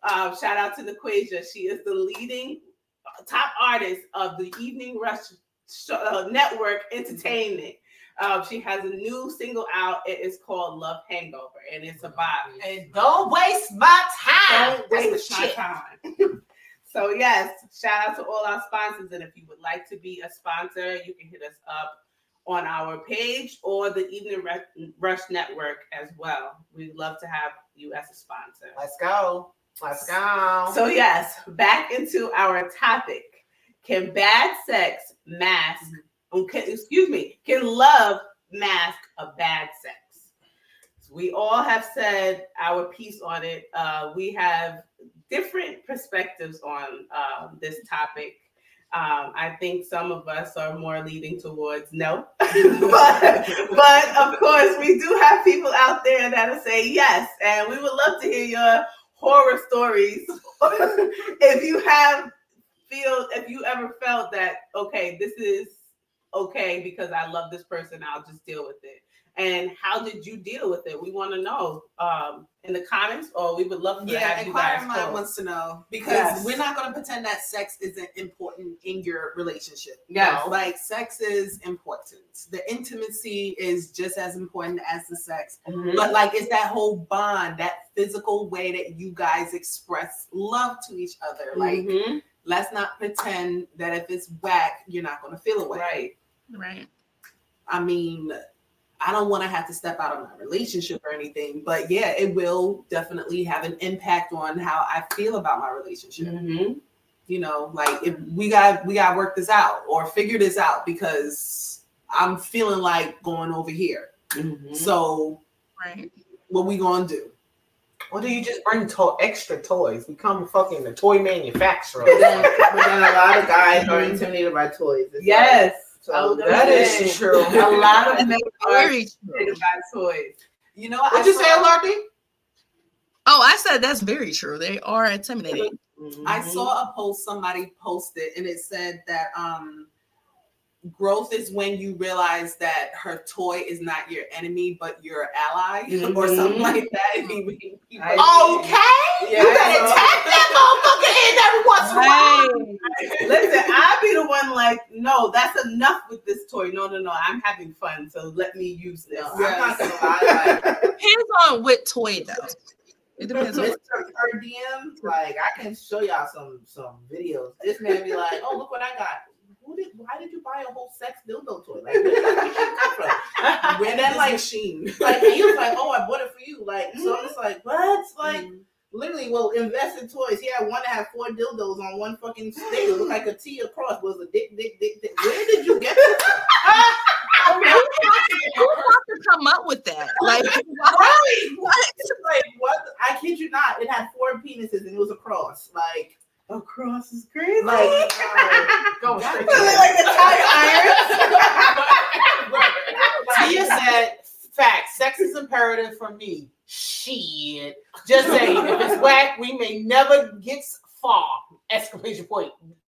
Uh, shout out to the Naquasia. She is the leading uh, top artist of the Evening Rush show, uh, Network Entertainment. Um, she has a new single out. It is called Love Hangover, and it's about And don't waste my time. don't waste my time. so yes, shout out to all our sponsors, and if you would like to be a sponsor, you can hit us up on our page or the Evening Rush Network as well. We'd love to have you as a sponsor. Let's go. Let's go. So yes, back into our topic. Can bad sex mask? um, Can, excuse me. Can love mask a bad sex? We all have said our piece on it. Uh, we have different perspectives on um, this topic. Um, I think some of us are more leading towards no, but, but of course we do have people out there that'll say yes, and we would love to hear your horror stories. if you have feel, if you ever felt that okay, this is okay because I love this person, I'll just deal with it. And how did you deal with it? We want to know um, in the comments, or we would love to Yeah, have you guys inquiring mind call. wants to know because Yes. we're not going to pretend that sex isn't important in your relationship. you Yes. know? like sex is important. The intimacy is just as important as the sex, Mhm. but like it's that whole bond, that physical way that you guys express love to each other. Like, Mhm. let's not pretend that if it's whack, you're not going to feel it. Right. Right. I mean, I don't want to have to step out of my relationship or anything, but yeah, it will definitely have an impact on how I feel about my relationship. Mhm. You know, like if we got we got to work this out or figure this out because I'm feeling like going over here. Mhm. So, right, what we gonna do? Or do you just bring to- extra toys? Become fucking the toy manufacturer. But then, but then a lot of guys are intimidated by toys. It's Yes. like- I so was gonna that is true. A lot of That's men are very intimidated by toys. You know, What'd I you say, saw- Larky? Oh, I said that's very true. They are intimidating. I Mm-hmm. saw a post somebody posted and it said that um growth is when you realize that her toy is not your enemy but your ally or Mhm. something like that. If you- if you- Okay. Yeah, you I better know. tap that motherfucker in every once in a while. Listen, I'll be the one like, no, that's enough with this toy. No, no, no, I'm having fun, so let me use this. No, I'm not gonna lie. Depends on what toy though. It depends on Her DMs, like I can show y'all some some videos. This man be like, "Oh, look what I got." Who did? Why did you buy a whole sex dildo toy? Like, where did that shit? When that like machine, like he was like, "Oh, I bought it for you." Like, so I'm mm-hmm. just like, what? Like, mm-hmm. literally, well, invest in toys. He had one that had four dildos on one fucking stick. It looked like a T across. Was a dick, dick, dick, dick. Where did you get this? from? I mean, who wants to come up with that? Like, right? What? Like, what? I kid you not. It had four penises and it was a cross. Like, a cross is crazy. Like, going straight. Feeling like a Tia said, "Fact, sex is imperative for me." Shit, just saying. If it's whack, we may never get far. Exclamation point.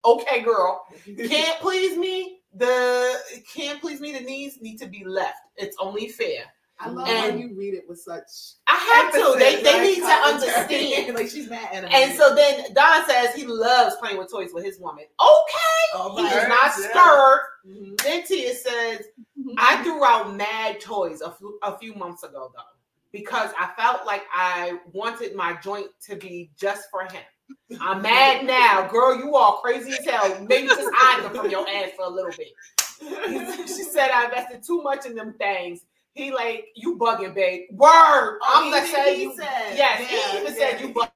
Okay, girl. Can't please me. The can't please me. The knees need to be left. It's only fair. I love And- how you read it with such. I have to. They, emphasis, they like, need to understand. like she's mad at him. And so then Don says he loves playing with toys with his woman. Okay, Oh, he my is not God. scared. Mm-hmm. Then Tia says, I threw out mad toys a few, a few months ago though, because I felt like I wanted my joint to be just for him. I'm mad now, girl. You all crazy as hell. Maybe just hide them from your ass for a little bit. she said I invested too much in them things. He like you bugging, babe. Word. Oh, I'm gonna even say he you. said. yes, Yeah, he even yeah. said you bugging.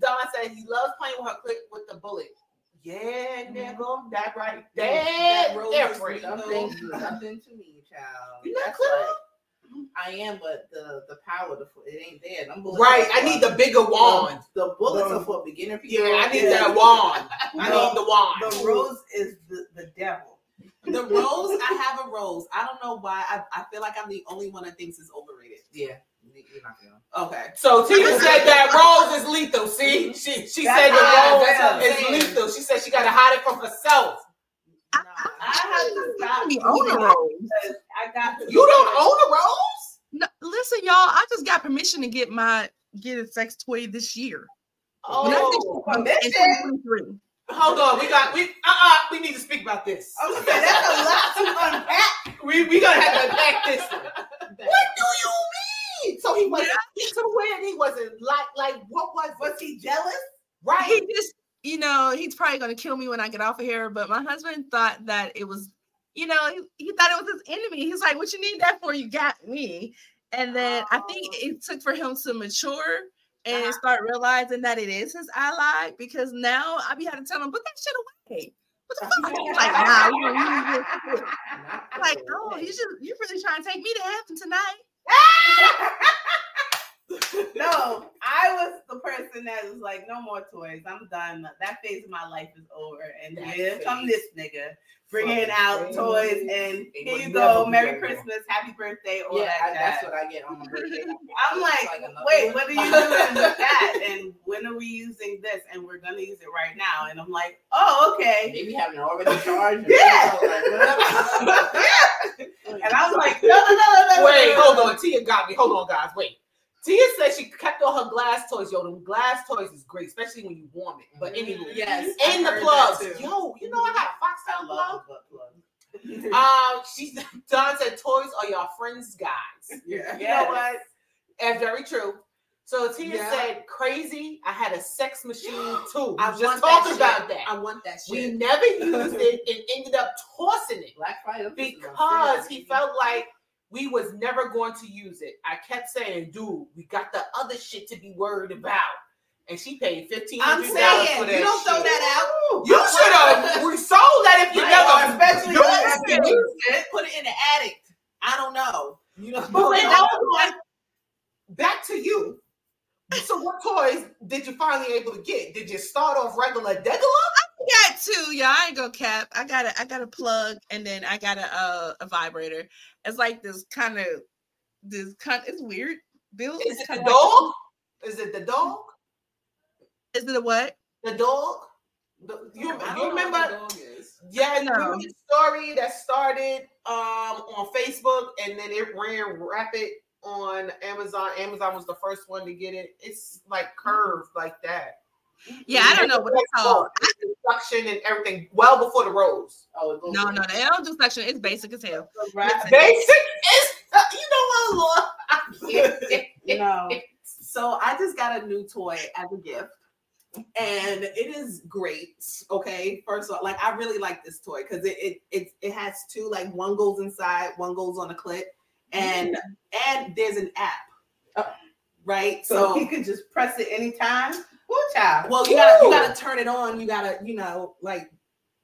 Don said he loves playing with her clip with the bullet. Yeah, mm-hmm. nigga, that right. That, That rose different. something, something to me, child. You not That's clear? like- mm-hmm. I am, but the the power, the it ain't there. Them bullets Right, I need the bigger wand. The bullets The- are for beginner people. Yeah, I need that wand. I need the wand. The rose is the, the devil. The rose, I have a rose. I don't know why. I, I feel like I'm the only one that thinks it's overrated. Yeah, you're not gonna. Okay. So Tina said that rose is lethal. See, she she That's said the rose felt. is lethal. She said she got to hide it from herself. I have to stop. Own a rose. I got to You don't own a rose? No, listen, y'all. I just got permission to get my get a sex toy this year. When I say Oh, in permission? 2023. hold on. We got we uh uh we need to speak about this. I was gonna that's a lot to unpack. We we gonna have to unpack this. one. What do you mean? So he wasn't into it. He wasn't like like what was Was he jealous? right? He just, you know, he's probably gonna kill me when I get off of here. But my husband thought that it was, you know, he, he thought it was his enemy. He's like, "What you need that for? You got me." And then I think it took for him to mature and start realizing that it is his ally because now I be having to tell him, "Put that shit away." What the fuck? Like, nah, gonna use. I'm like, oh, you just you really trying to take me to heaven tonight? No, I was the person that was like, no more toys. I'm done. That phase of my life is over. And That here come this nigga bringing Fucking out crazy. toys and It here you go, Merry over. Christmas, Happy Birthday, all Yeah, I, that. that's jazz. what I get on my birthday. I'm like, another wait, what are you doing with that? And when are we using this? And we're gonna use it right now. And I'm like, oh, okay. Maybe having already charged. Yeah. Like, whatever. And I was like, no, no, no, no, no. Wait, no, no, hold no. on. Tia got me. Hold on, guys. Wait. Tia said she kept all her glass toys. Yo, them glass toys is great, especially when you warm it. But anyway, Yes. and the plugs. Yo, you know I got a I foxtail plug. love the butt plug. Um, she Don said toys are your friends, guys. Yeah. You Yes. know what? And very true. So Tia Yeah. said, "Crazy. I had a sex machine too. I just talked about that. I want that Shit. We never used it and ended up tossing it Black Friday because he felt like we was never going to use it. I kept saying, "Dude, we got the other shit to be worried about." And she paid fifteen I'm hundred dollars for that. you don't throw shit. that out. You should have. We sold that if you Right, never, especially used you have it. use it, put it in the attic. I don't know. You know, But wait, hold on. Back to you. So, what toys did you finally able to get? Did you start off regular degular? I got two, yeah. I ain't gonna cap. I got a I got a plug and then I got a uh, a vibrator. It's like this kind of this kind. It's weird. Bill, Is it the kinda dog? Is it the dog? Is it a what? The dog? The- you, don't you remember? the. Yeah, No. remember the story that started um on Facebook and then it ran rapid on Amazon. Amazon was the first one to get it. It's like curved like that. Yeah, I don't know what it's called. Suction and everything well before the rose. Oh, it No, no, they don't do section. It's basic as hell. Basic is uh, you know what, Lord. No. So I just got a new toy as a gift. And it is great. Okay. First of all, like I really like this toy because it, it it it has two, like one goes inside, one goes on a clit, and and there's an app. right? So, he could just press it anytime. Woo, child. Well, you gotta you gotta turn it on. You gotta, you know, like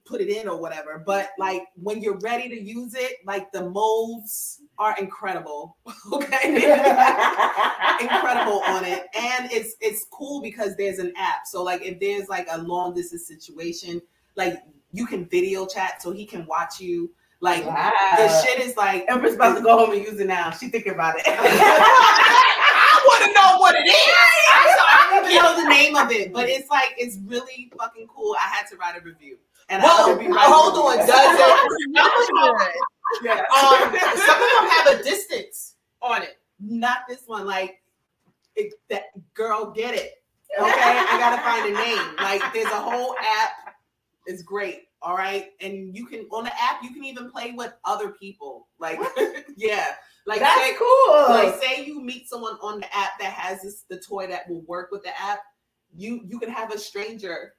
put it in or whatever. But like when you're ready to use it, like the molds are incredible. Okay. incredible on it. And it's it's cool because there's an app. So like if there's like a long distance situation, like you can video chat so he can watch you. Like Wow. the shit is like Empress about to go home and use it now. She thinking about it. I want to know what it is. I'm I don't even know the name of it, but it's like it's really fucking cool. I had to write a review, and I Whoa, will be writing hold on, does it? Yeah. Um, some of them have a distance on it. Not this one. Like it, that girl, get it. Okay, I gotta find a name. Like there's a whole app. It's great. All right, and you can on the app you can even play with other people. Like yeah, like That's say, cool. Like say you meet someone on the app that has this the toy that will work with the app. You you can have a stranger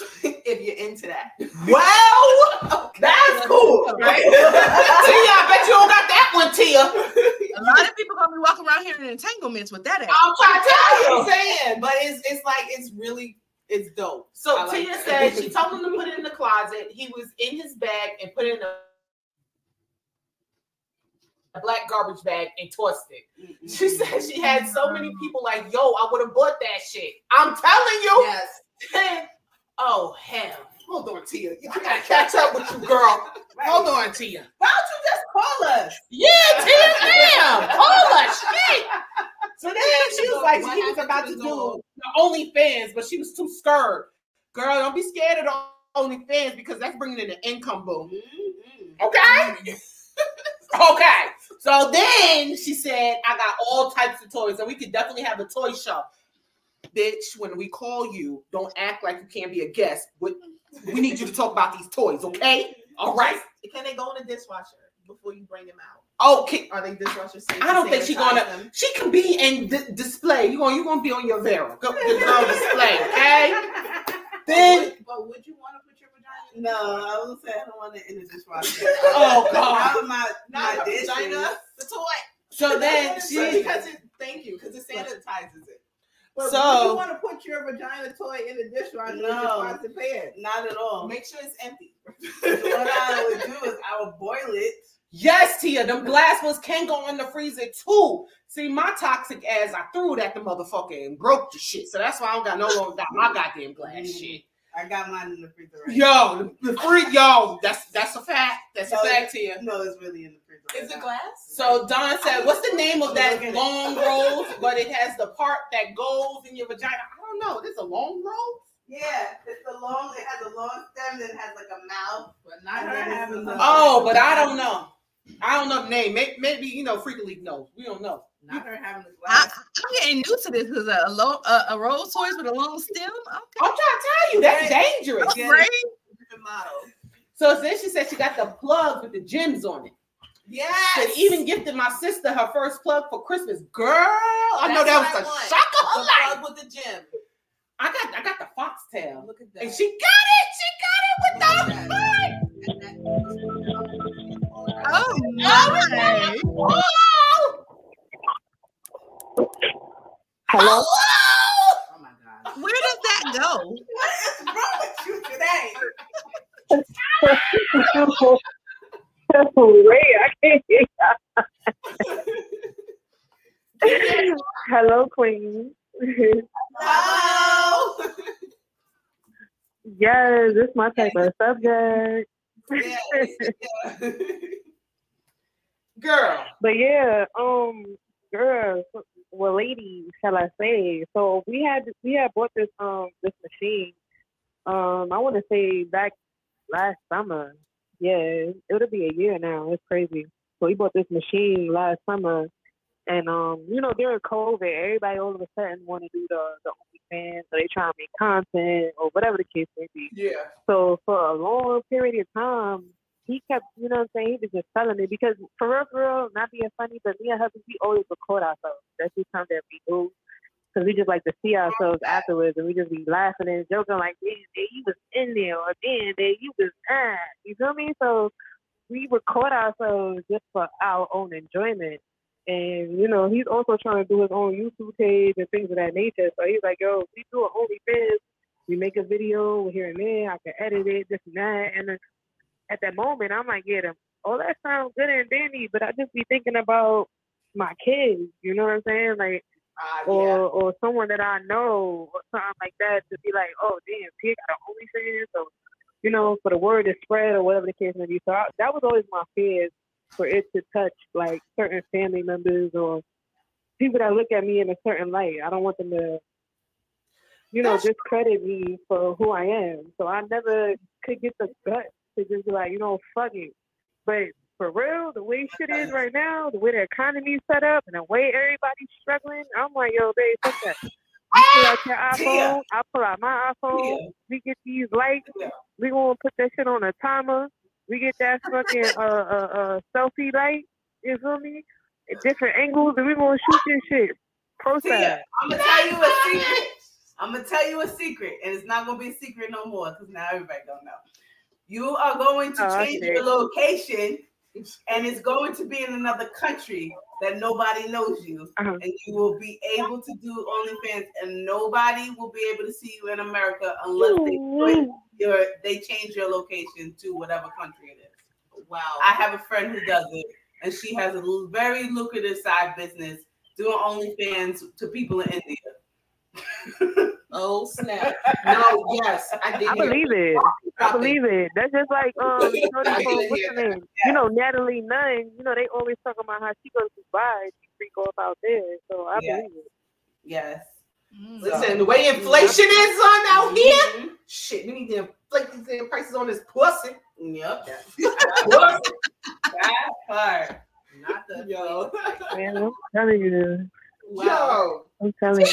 if you're into that. Well, that's cool, right? Tia, I bet you don't got that one, Tia. A lot of people gonna be walking around here in entanglements with that. App. I'm trying to tell you. I'm saying, but it's it's like it's really it's dope. So I like Tia that. said she told him to put it in the closet. He was in his bag and put it in a, a black garbage bag and tossed it. Mm-hmm. She said she had so many mm-hmm. people like, "Yo, I would have bought that shit." I'm telling you. Yes. oh hell. Hold on, Tia. I gotta catch up with you, girl. Hold on, Tia. Why don't you just call us? Yeah, Tia, damn. Hold on, shit. So then she was like, she was about to do the OnlyFans, but she was too scared. Girl, don't be scared of the OnlyFans because that's bringing in an income boom. Okay? Mm-hmm. okay. So then she said, I got all types of toys, and we could definitely have a toy show. Bitch, when we call you, don't act like you can't be a guest. We, we need you to talk about these toys, okay? All right. Can they go in the dishwasher before you bring them out? Okay. Are they dishwasher safe? I don't think she's gonna. them? She can be in d- display. You gonna you gonna be on your Vera. Go, go display, okay? Then But would you want No, I was saying I don't want it in the dishwasher. Oh, God. Not my Not my the dishes. vagina, the toy. so then So she because it, thank you, because it sanitizes it. But So- you want to put your vagina toy in the dishwasher No. no. with your? Not at all. Make sure it's empty. what I would do is I would boil it. yes, Tia, them glass ones can go in the freezer too. See, my toxic ass, I threw it at the motherfucker and broke the shit. So that's why I don't got no longer got my goddamn glass mm-hmm. shit. I got mine in the freezer right Yo, the, the free yo, that's that's a fact. That's a No, fact, Tia. No, it's really in the freezer. right Is it now. glass? So Don said, "What's the name of that long rose? But it has the part that goes in your vagina. I don't know. This a long rose? Yeah, it's a long. It has a long stem that has like a mouth, but not her then it's having the- the- Oh, but I don't know. I don't know the name. Maybe, maybe you know, Freaky League knows. We don't know. Not her having the I, glass. I'm getting new to this because a, lo- a, a rose toys with a long stem. Okay. I'm trying to tell you that's dangerous. I'm afraid. Different model. So then she said she got the plugs with the gems on it. Yes. Said even gifted my sister her first plug for Christmas. Girl, I know that was I a want. shock of her The life. plug with the gem. I got I got the foxtail. Look at that. And she got it. She got it with the heart. Oh my! Hello? Oh my god. Where does that go? What is wrong with you today? Wait, I can't hear ya. Hello, Queen. Hello. yes, it's my type of subject. Girl. But yeah, um, girl, well, lady, shall I say? So we had we had bought this um this machine. Um, I want to say back last summer. Yeah, it'll be a year now. It's crazy. So we bought this machine last summer, and um, you know, during COVID, everybody all of a sudden want to do the the OnlyFans, so they try to make content or whatever the case may be. Yeah. So for a long period of time, he kept, you know what I'm saying? He was just telling me because for real, for real, not being funny, but me and husband, we always record ourselves. That's just something that we do. Cause we just like to see ourselves afterwards, and we just be laughing and joking like, "Damn, day you was in there," or "Damn, day you was ah." You feel me? So we record ourselves just for our own enjoyment. And you know, he's also trying to do his own YouTube page and things of that nature. So he's like, "Yo, we do a an OnlyFans. We make a video here and there. I can edit it, this and that." And then at that moment, I'm like, "Yeah, them- all that sounds good and dandy," but I just be thinking about my kids. You know what I'm saying? Like, ah, or or someone that I know or something like that to be like, "Oh, damn, he got an OnlyFans." So you know, for the word to spread or whatever the case may be. So I, that was always my fear for it to touch like certain family members or people that look at me in a certain light. I don't want them to, you know, discredit me for who I am. So I never could get the guts to just be like, you know, fuck it. But for real, the way shit is right now, the way the economy's set up and the way everybody's struggling, I'm like, yo, babe, fuck that. You pull out your iPhone, I pull out my iPhone, we get these lights, we gonna put that shit on a timer, we get that fucking uh uh uh selfie light, you feel me? At different angles and we gonna shoot this shit. Pro Tia, side. I'm gonna tell you a secret. I'm gonna tell you a secret, and it's not gonna be a secret no more because now everybody gonna know. You are going to Oh, change shit. your location, and it's going to be in another country that nobody knows you, Uh-huh. and you will be able to do OnlyFans, and nobody will be able to see you in America unless they switch your they change your location to whatever country it is. Wow. I have a friend who does it, and she has a very lucrative side business doing OnlyFans to people in India. Oh snap! No, yes, I did. I believe it. I believe it. That's just like um, shorty I from did what's her name? You know, Natalie Nunn. You know, they always talk about how she goes to Dubai. She freak off out there. So I Yeah. believe it. Yes. Listen, the way inflation is on out here, shit, we need to inflate these damn prices on this pussy. Yep. Pussy. That part. Not the yo. Man, I'm telling you. Yo. I'm telling you.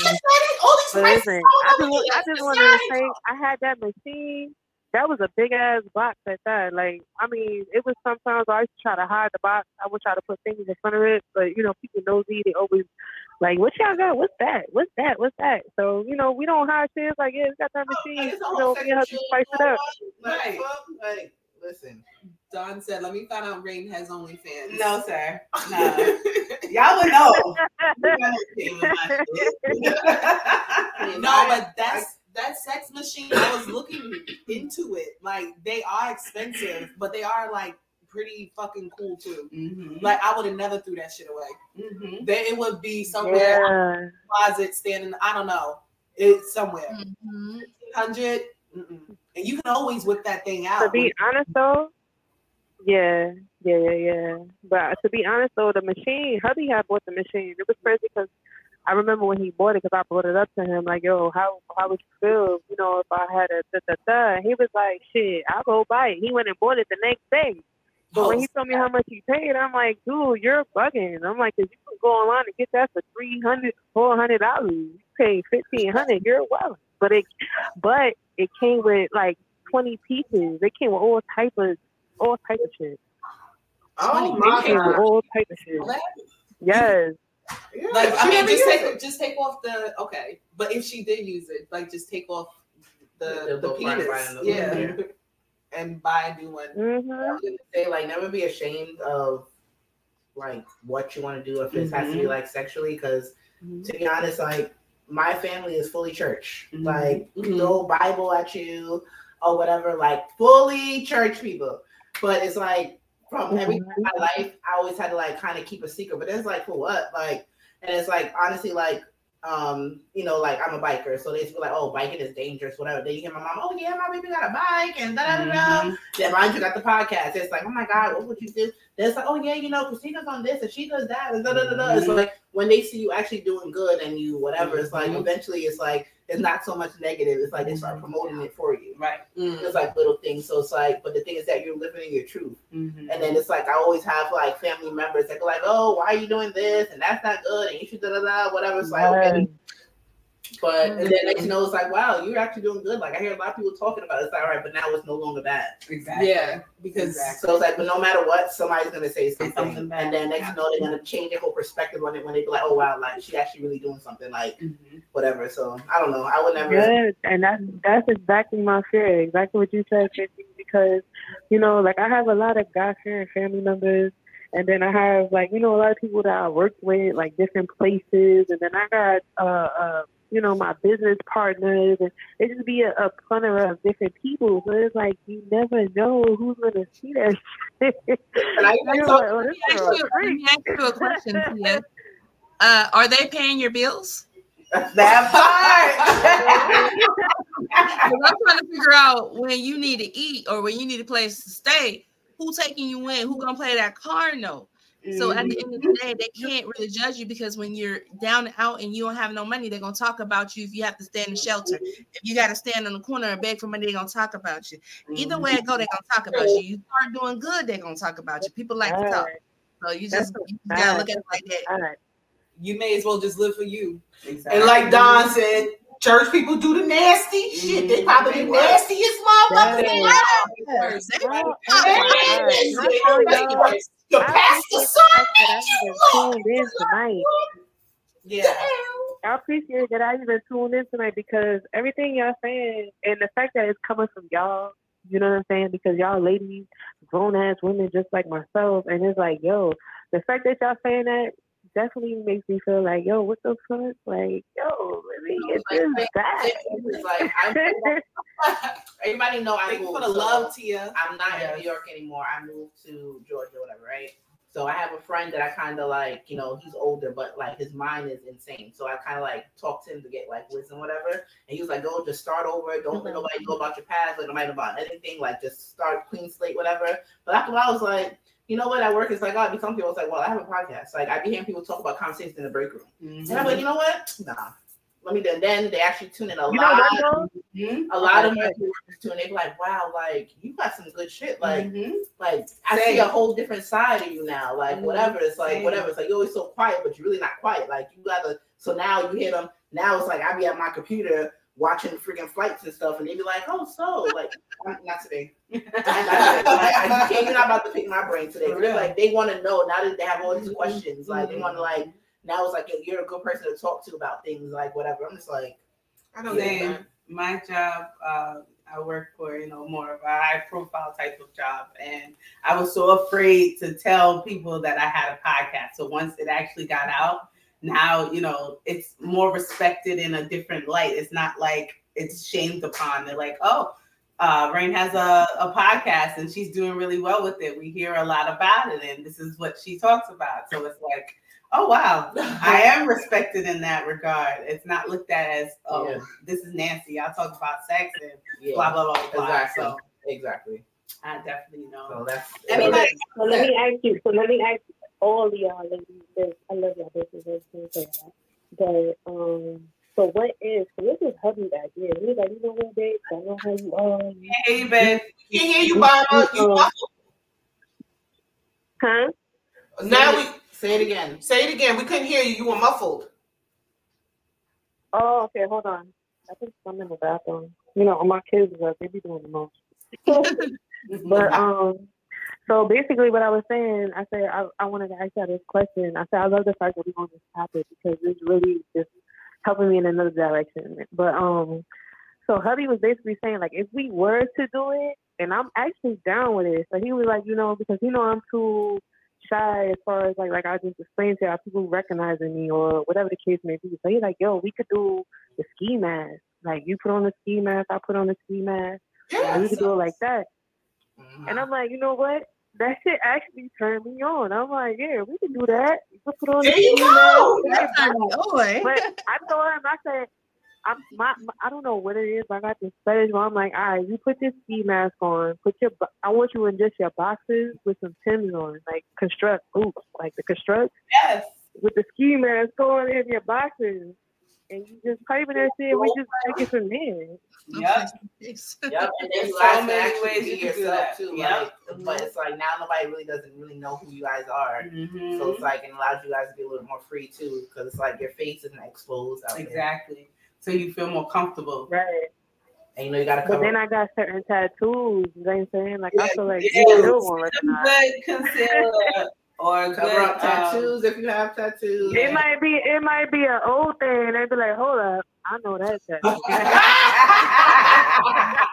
All these listen, I over just, want- I just wanted to say I had that machine. That was a big ass box at that. Like, I mean, it was sometimes I used to try to hide the box. I would try to put things in front of it, but you know, people nosy. They always like, "What y'all got? What's that? What's that? What's that?" So you know, we don't hide shit. It's like, yeah, we got that machine. It's a You know, sex me and her just machine spice it up. Like, Right. like, listen. Don said, "Let me find out Reign has OnlyFans." No, sir. No. Y'all would know. You know shame in my shit. no, but that's that sex machine. I was looking into it. Like they are expensive, but they are like pretty fucking cool too. Mm-hmm. Like I would have never threw that shit away. Mm-hmm. Then it would be somewhere Yeah. in the closet, standing. I don't know. It's somewhere. Mm-hmm. 100 and you can always whip that thing out. To be honest though, yeah, yeah, yeah, yeah. But to be honest though, the machine, hubby had bought the machine. It was crazy because I remember when he bought it because I brought it up to him like, yo, how how would you feel, you know, if I had a da da da? He was like, shit, I'll go buy it. He went and bought it the next day. But when he told me how much he paid, I'm like, dude, you're bugging. I'm like, 'cause you can go online and get that for three hundred, four hundred dollars. You pay fifteen hundred, you're well. But it, but it came with like twenty pieces. It came with all type of, all type of shit. Oh my came with god. all type of shit. Yes. Like I mean, just used take just take off the okay. But if she did use it, like just take off the The the, penis, fry fry in the- yeah, yeah. and buy a new one. Mm-hmm. I was gonna say like never be ashamed of like what you want to do if it has to be Mhm. like sexually because to be honest like my family is fully church Mhm. like no bible at you or whatever like fully church people but it's like from every Mhm. in my life i always had to like kind of keep a secret but it's like for what like and it's like honestly like um, you know, like I'm a biker, so they just be like, "Oh, biking is dangerous, whatever." Then you hear my mom, "Oh yeah, my baby got a bike," and da da da. da. Then mind you, got the podcast. It's like, "Oh my god, what would you do?" Then it's like, "Oh yeah, you know, Christina's on this and she does that," and da da da da. It's Mhm. like when they see you actually doing good and you whatever, it's like Mhm. eventually it's like it's not so much negative. It's like they start promoting it for you. Right. It's like little things. So it's like, but the thing is that you're living in your truth. Mm-hmm. And then it's like I always have like family members that go like, "Oh, why are you doing this? And that's not good. And you should da da da whatever." It's like, okay, But and then next you know it's like, wow, you're actually doing good. Like I hear a lot of people talking about it. It's like, all right, but now it's no longer bad. Exactly. Yeah, because So it's like, but no matter what, somebody's gonna say something, and then next you know they're gonna change their whole perspective on it when they be like, oh wow, like she's actually really doing something, like whatever. So I don't know. I would never. Good, and that's that's exactly my fear. Exactly what you said, Chrissy. Because you know, like I have a lot of God fearing family members, and then I have like you know a lot of people that I work with, like different places, and then I got uh uh you know my business partners, and it just be a, a plethora of different people. So it's like you never know who's gonna see that. shit. I You're So, like, oh, let me ask you- let me ask you a question, Tia. Uh, are they paying your bills? That part. I'm trying to figure out when you need to eat or when you need a place to stay. Who taking you in? Who gonna play that car note? So at the mm-hmm. end of the day, they can't really judge you because when you're down and out and you don't have no money, they're gonna talk about you if you have to stay in the shelter. If you gotta stand on the corner and beg for money, they're gonna talk about you. Either mm-hmm. way it go, they're gonna talk about you. You start doing good, they're gonna talk about you. People like to talk. So you just you gotta look at it like that. You may as well just live for you. And like Don said, church people do the nasty shit. They mm-hmm. probably the nastiest motherfuckers Yes. alive. Yes. The pastor son that I even tuned in tonight. Yeah. I appreciate that I even tuned in tonight because everything y'all saying and the fact that it's coming from y'all, you know what I'm saying? Because y'all ladies, grown ass women just like myself, and it's like, yo, the fact that y'all saying that definitely makes me feel like, yo, what the fuck? Like, yo, let me get this back. It's like everybody know I Thank you moved. for the so love, Tia. I'm not in New York anymore. I moved to Georgia, whatever, right? So I have a friend that I kind of like, you know, he's older, but like his mind is insane. So I kind of like talked to him to get like wisdom, whatever. And he was like, "Go, just start over. Don't let mm-hmm. nobody know about your past. Let nobody know about anything. Like, just start clean slate, whatever." But after a while, I was like, you know what? At work, it's like I'd be some people. It's like, well, I have a podcast. Like I be hearing people talk about conversations in the break room, and I'm like, mm-hmm. you know what? Nah. Let me then. Then they actually tune in a You lot. what, though? A lot of my mm-hmm. people tune in. They be like, wow, like you got some good shit. Like, mm-hmm. like I see a whole different side of you now. Like Mhm. whatever. It's like Same. whatever. It's like you're always so quiet, but you're really not quiet. Like you gotta. So now you hear them. Now it's like I be at my computer watching freaking flights and stuff, and they'd be like, oh, so like not today. Not today. Like, I, can't, you're not about to pick my brain today. For like they want to know now that they have all these Mhm. questions. Like they want to like now it's like you're a good person to talk to about things like whatever. I'm just like. I don't know. My job, uh, I work for you know more of a high profile type of job, and I was so afraid to tell people that I had a podcast. So once it actually got out, now you know it's more respected in a different light. It's not like it's shamed upon. They're like, oh. Uh, Reign has a, a podcast and she's doing really well with it. We hear a lot about it, and this is what she talks about. So it's like, oh wow, I am respected in that regard. It's not looked at as oh, Yeah. this is Nancy. I'll talk about sex and Yeah. blah blah blah blah. Exactly. So Exactly. I definitely know. So that's Anybody, so let me ask you. So let me ask all y'all ladies. I love y'all bitches. I just wanna say. But um, so what is? So this is hubby idea. He's like, you know what, babe? I know how you are. Hey, babe. Can't hear you, Mama. You Uh, Huh? now we say it again. Say it again. We couldn't hear you. You were muffled. Oh, okay. Hold on. I think I'm in the bathroom. You know, my kids are they be doing the most. but um, so basically, what I was saying, I said I, I wanted to ask you this question. I said I love the fact that we're on this topic because it's really just helping me in another direction. But um, so hubby was basically saying like if we were to do it, and I'm actually down with it. So he was like, you know, because you know I'm too shy as far as like like I just explained to you, people recognizing me or whatever the case may be. So he's like, yo, we could do the ski mask. Like you put on the ski mask, I put on the ski mask. And we could do it like that. And I'm like, you know what? That shit actually turned me on. I'm like, yeah, we can do that. You can put on There you go. mask. That turned me. But I told him, I said, I'm my, my I don't know what it is. but I got this fetish where I'm like, all right, you put this ski mask on, put your I want you in just your boxes with some Timbs on, like construct boots, like the construct. Yes. With the ski mask on in your boxes. And you just piping that shit, we just take it from there. Yep. Yep, and There's so many ways be you can do yourself that. too. Yep. Like, but it's like now nobody really doesn't really know who you guys are. Mhm. So it's like it allows you guys to be a little more free too, because it's like your face isn't exposed. Out there. Exactly. so you feel more comfortable. Right. And you know you gotta But then I got certain tattoos. You know what I'm saying? Like I feel like Yeah, you still won't some recognize. good concealer or Cover good, up tattoos if you have tattoos. It might be it might be an old thing. They'd be like, hold up, I know that tattoo.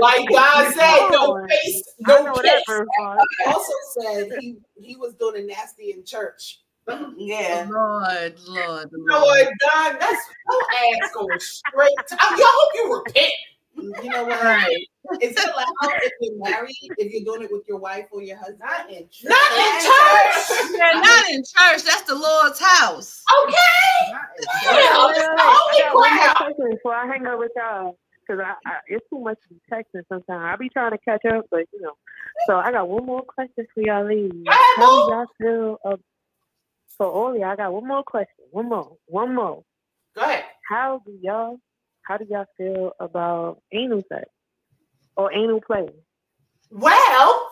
Like God said, no face, no know kiss. that also said he he was doing the nasty in church. Yeah. Lord, Lord, Lord God, that's no ass going straight. To, I, y'all hope you repent. You know what? Right. Is it allowed if you're married, if you're doing it with your wife or your husband? Not in church. Not in church. Yeah, not in church. That's the Lord's house. Okay. Wait, Well, wait, it's wait, the wait. I holy got one more ground. question before I hang up with y'all. Cause I, I it's too much to be texting sometimes. I be trying to catch up, but you know. So I got one more question for y'all ladies. How do y'all feel of so Oli, I got one more question. One more. One more. Go ahead. How do y'all how do y'all feel about anal sex? Or anal play? Well,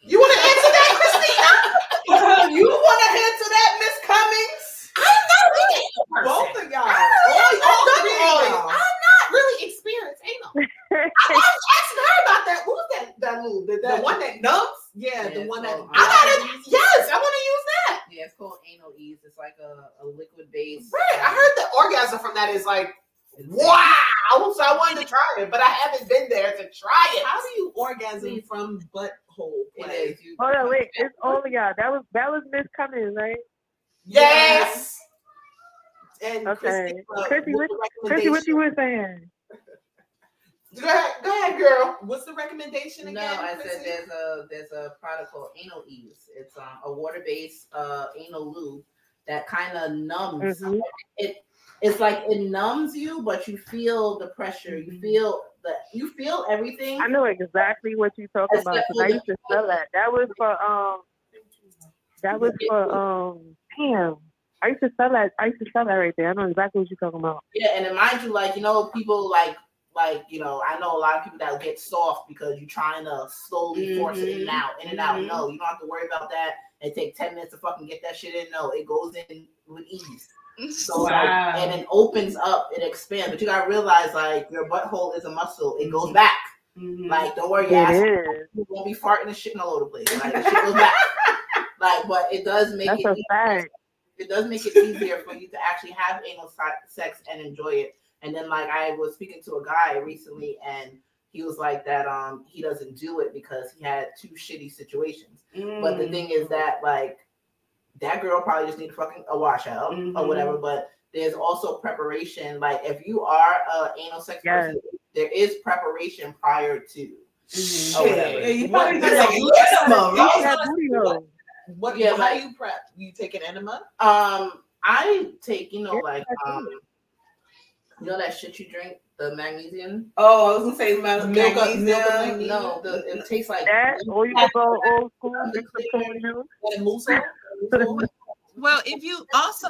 you want to answer that, Christina? you want to answer that, Miss Cummings? I'm not really anal person. Both of y'all. I don't really, All- all I've done three of all this. y'all. I'm not really experienced anal. I, I was asking her about that. What was that? That lube? The, The the one that numbs? Yeah, the one that called- I got it. Yes, I want to use that. Yeah, it's called anal ease. It's like a, a liquid base. Right. I um, heard the orgasm from that is like wow. So I wanted to try it, but I haven't been there to try it. How do you orgasm from butthole It play? Hold on, wait, it's all of y'all. That was that was Miss Cummings, right? Yes. And Okay. Christy, uh, Chrissy, what, the what you were saying? Go ahead, go ahead, girl. What's the recommendation again? No. I Chrissy? said there's a there's a product called Anal Ease. It's um, a water based uh, anal lube that kind of numbs. Mhm. It it's like it numbs you, but you feel the pressure. You feel the you feel everything. I know exactly what you're talking about because I used to sell that. That was for um. That was for um. Damn, I used to sell that. I used to sell that right there. I know exactly what you're talking about. Yeah, and then mind you, like you know, people like like you know, I know a lot of people that get soft because you're trying to slowly force it in and out, in and out. Mhm. No, you don't have to worry about that. It take ten minutes to fucking get that shit in. No, it goes in with ease. So like, and it opens up, it expands. But you gotta realize like your butthole is a muscle. It goes back. Mhm. Like don't worry, It your ass you won't be farting and shitting all over the place. Like the shit goes back. Like, but it does make That's it easier. fact. It does make it easier for you to actually have anal sex and enjoy it. And then like I was speaking to a guy recently and he was like that um he doesn't do it because he had two shitty situations. But the Mm. thing is that like that girl probably just need fucking a washout or Mhm. whatever. But there's also preparation. Like if you are a anal sex Yes. person, there is preparation prior to. Or whatever. Yeah, you What- probably that's like enema, Look right? at that booty hole. What? Yeah, how do you prep? You take an enema? Um, I take you know like um, you know that shit you drink, the magnesium. Oh, I was gonna say my Milk- magnesium. milk of magnesium? No, the, it tastes like That, or you can go old school, drink some cane juice. And muso? Well, if you also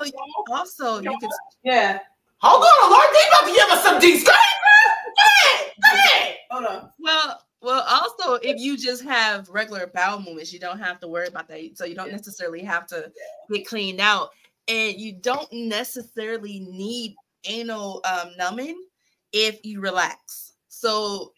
also you can Yeah. Hold on, Lord, they about to give us some D's. Go ahead, girl. Go ahead. Go ahead. Hold on. well well also if you just have regular bowel movements, you don't have to worry about that. So you don't necessarily have to get cleaned out, and you don't necessarily need anal um, numbing if you relax. So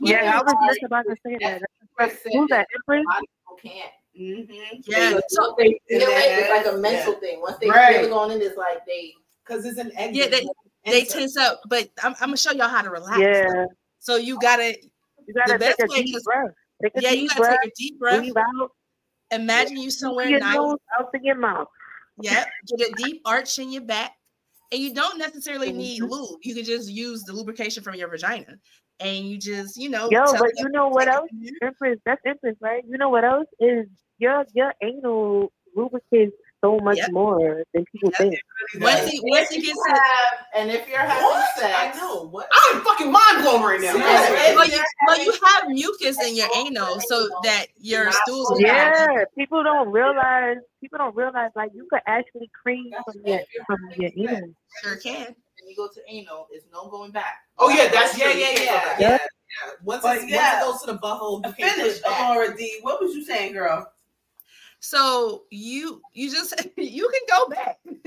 Yeah, I was just about to say that. Chris Who's that? a Empress? lot people can't. Mm-hmm. yeah, Because so once they feel Yeah. it's like a mental thing. Once they Right. feel going in, it's like they Because it's an egg. yeah, they they tense up, but I'm, I'm gonna show y'all how to relax. Yeah, So you gotta you gotta The best take a way deep is- breath. Take a yeah, you deep gotta breath. take a deep breath. Breathe out. Imagine you somewhere your nice. nose out to your mouth. Yep. Get a deep arch in your back. And you don't necessarily need Mhm. lube. You can just use the lubrication from your vagina. And you just, you know, Yo, but you know what else? Empress, that's Empress, right? You know what else is your your anal lubricates so much Yep. more than people Yep. think. Once he once he gets to have, and if you're having What? sex, I know. What? I'm fucking mind blown right now. Seriously. well, you, well, you have mucus in your anal so that your Not stools so will. Yeah, people don't realize. People don't realize like you could actually cream That's from your if you're from your sex, anal. sure can. and you go to anal, it's no going back. Oh yeah, that's Yeah, yeah, yeah, yeah. Yeah. yeah. Once, But it's, yeah. once it goes to the butthole, you can't Finish, push. Amara D. What was you saying, girl? So you you just you can go back.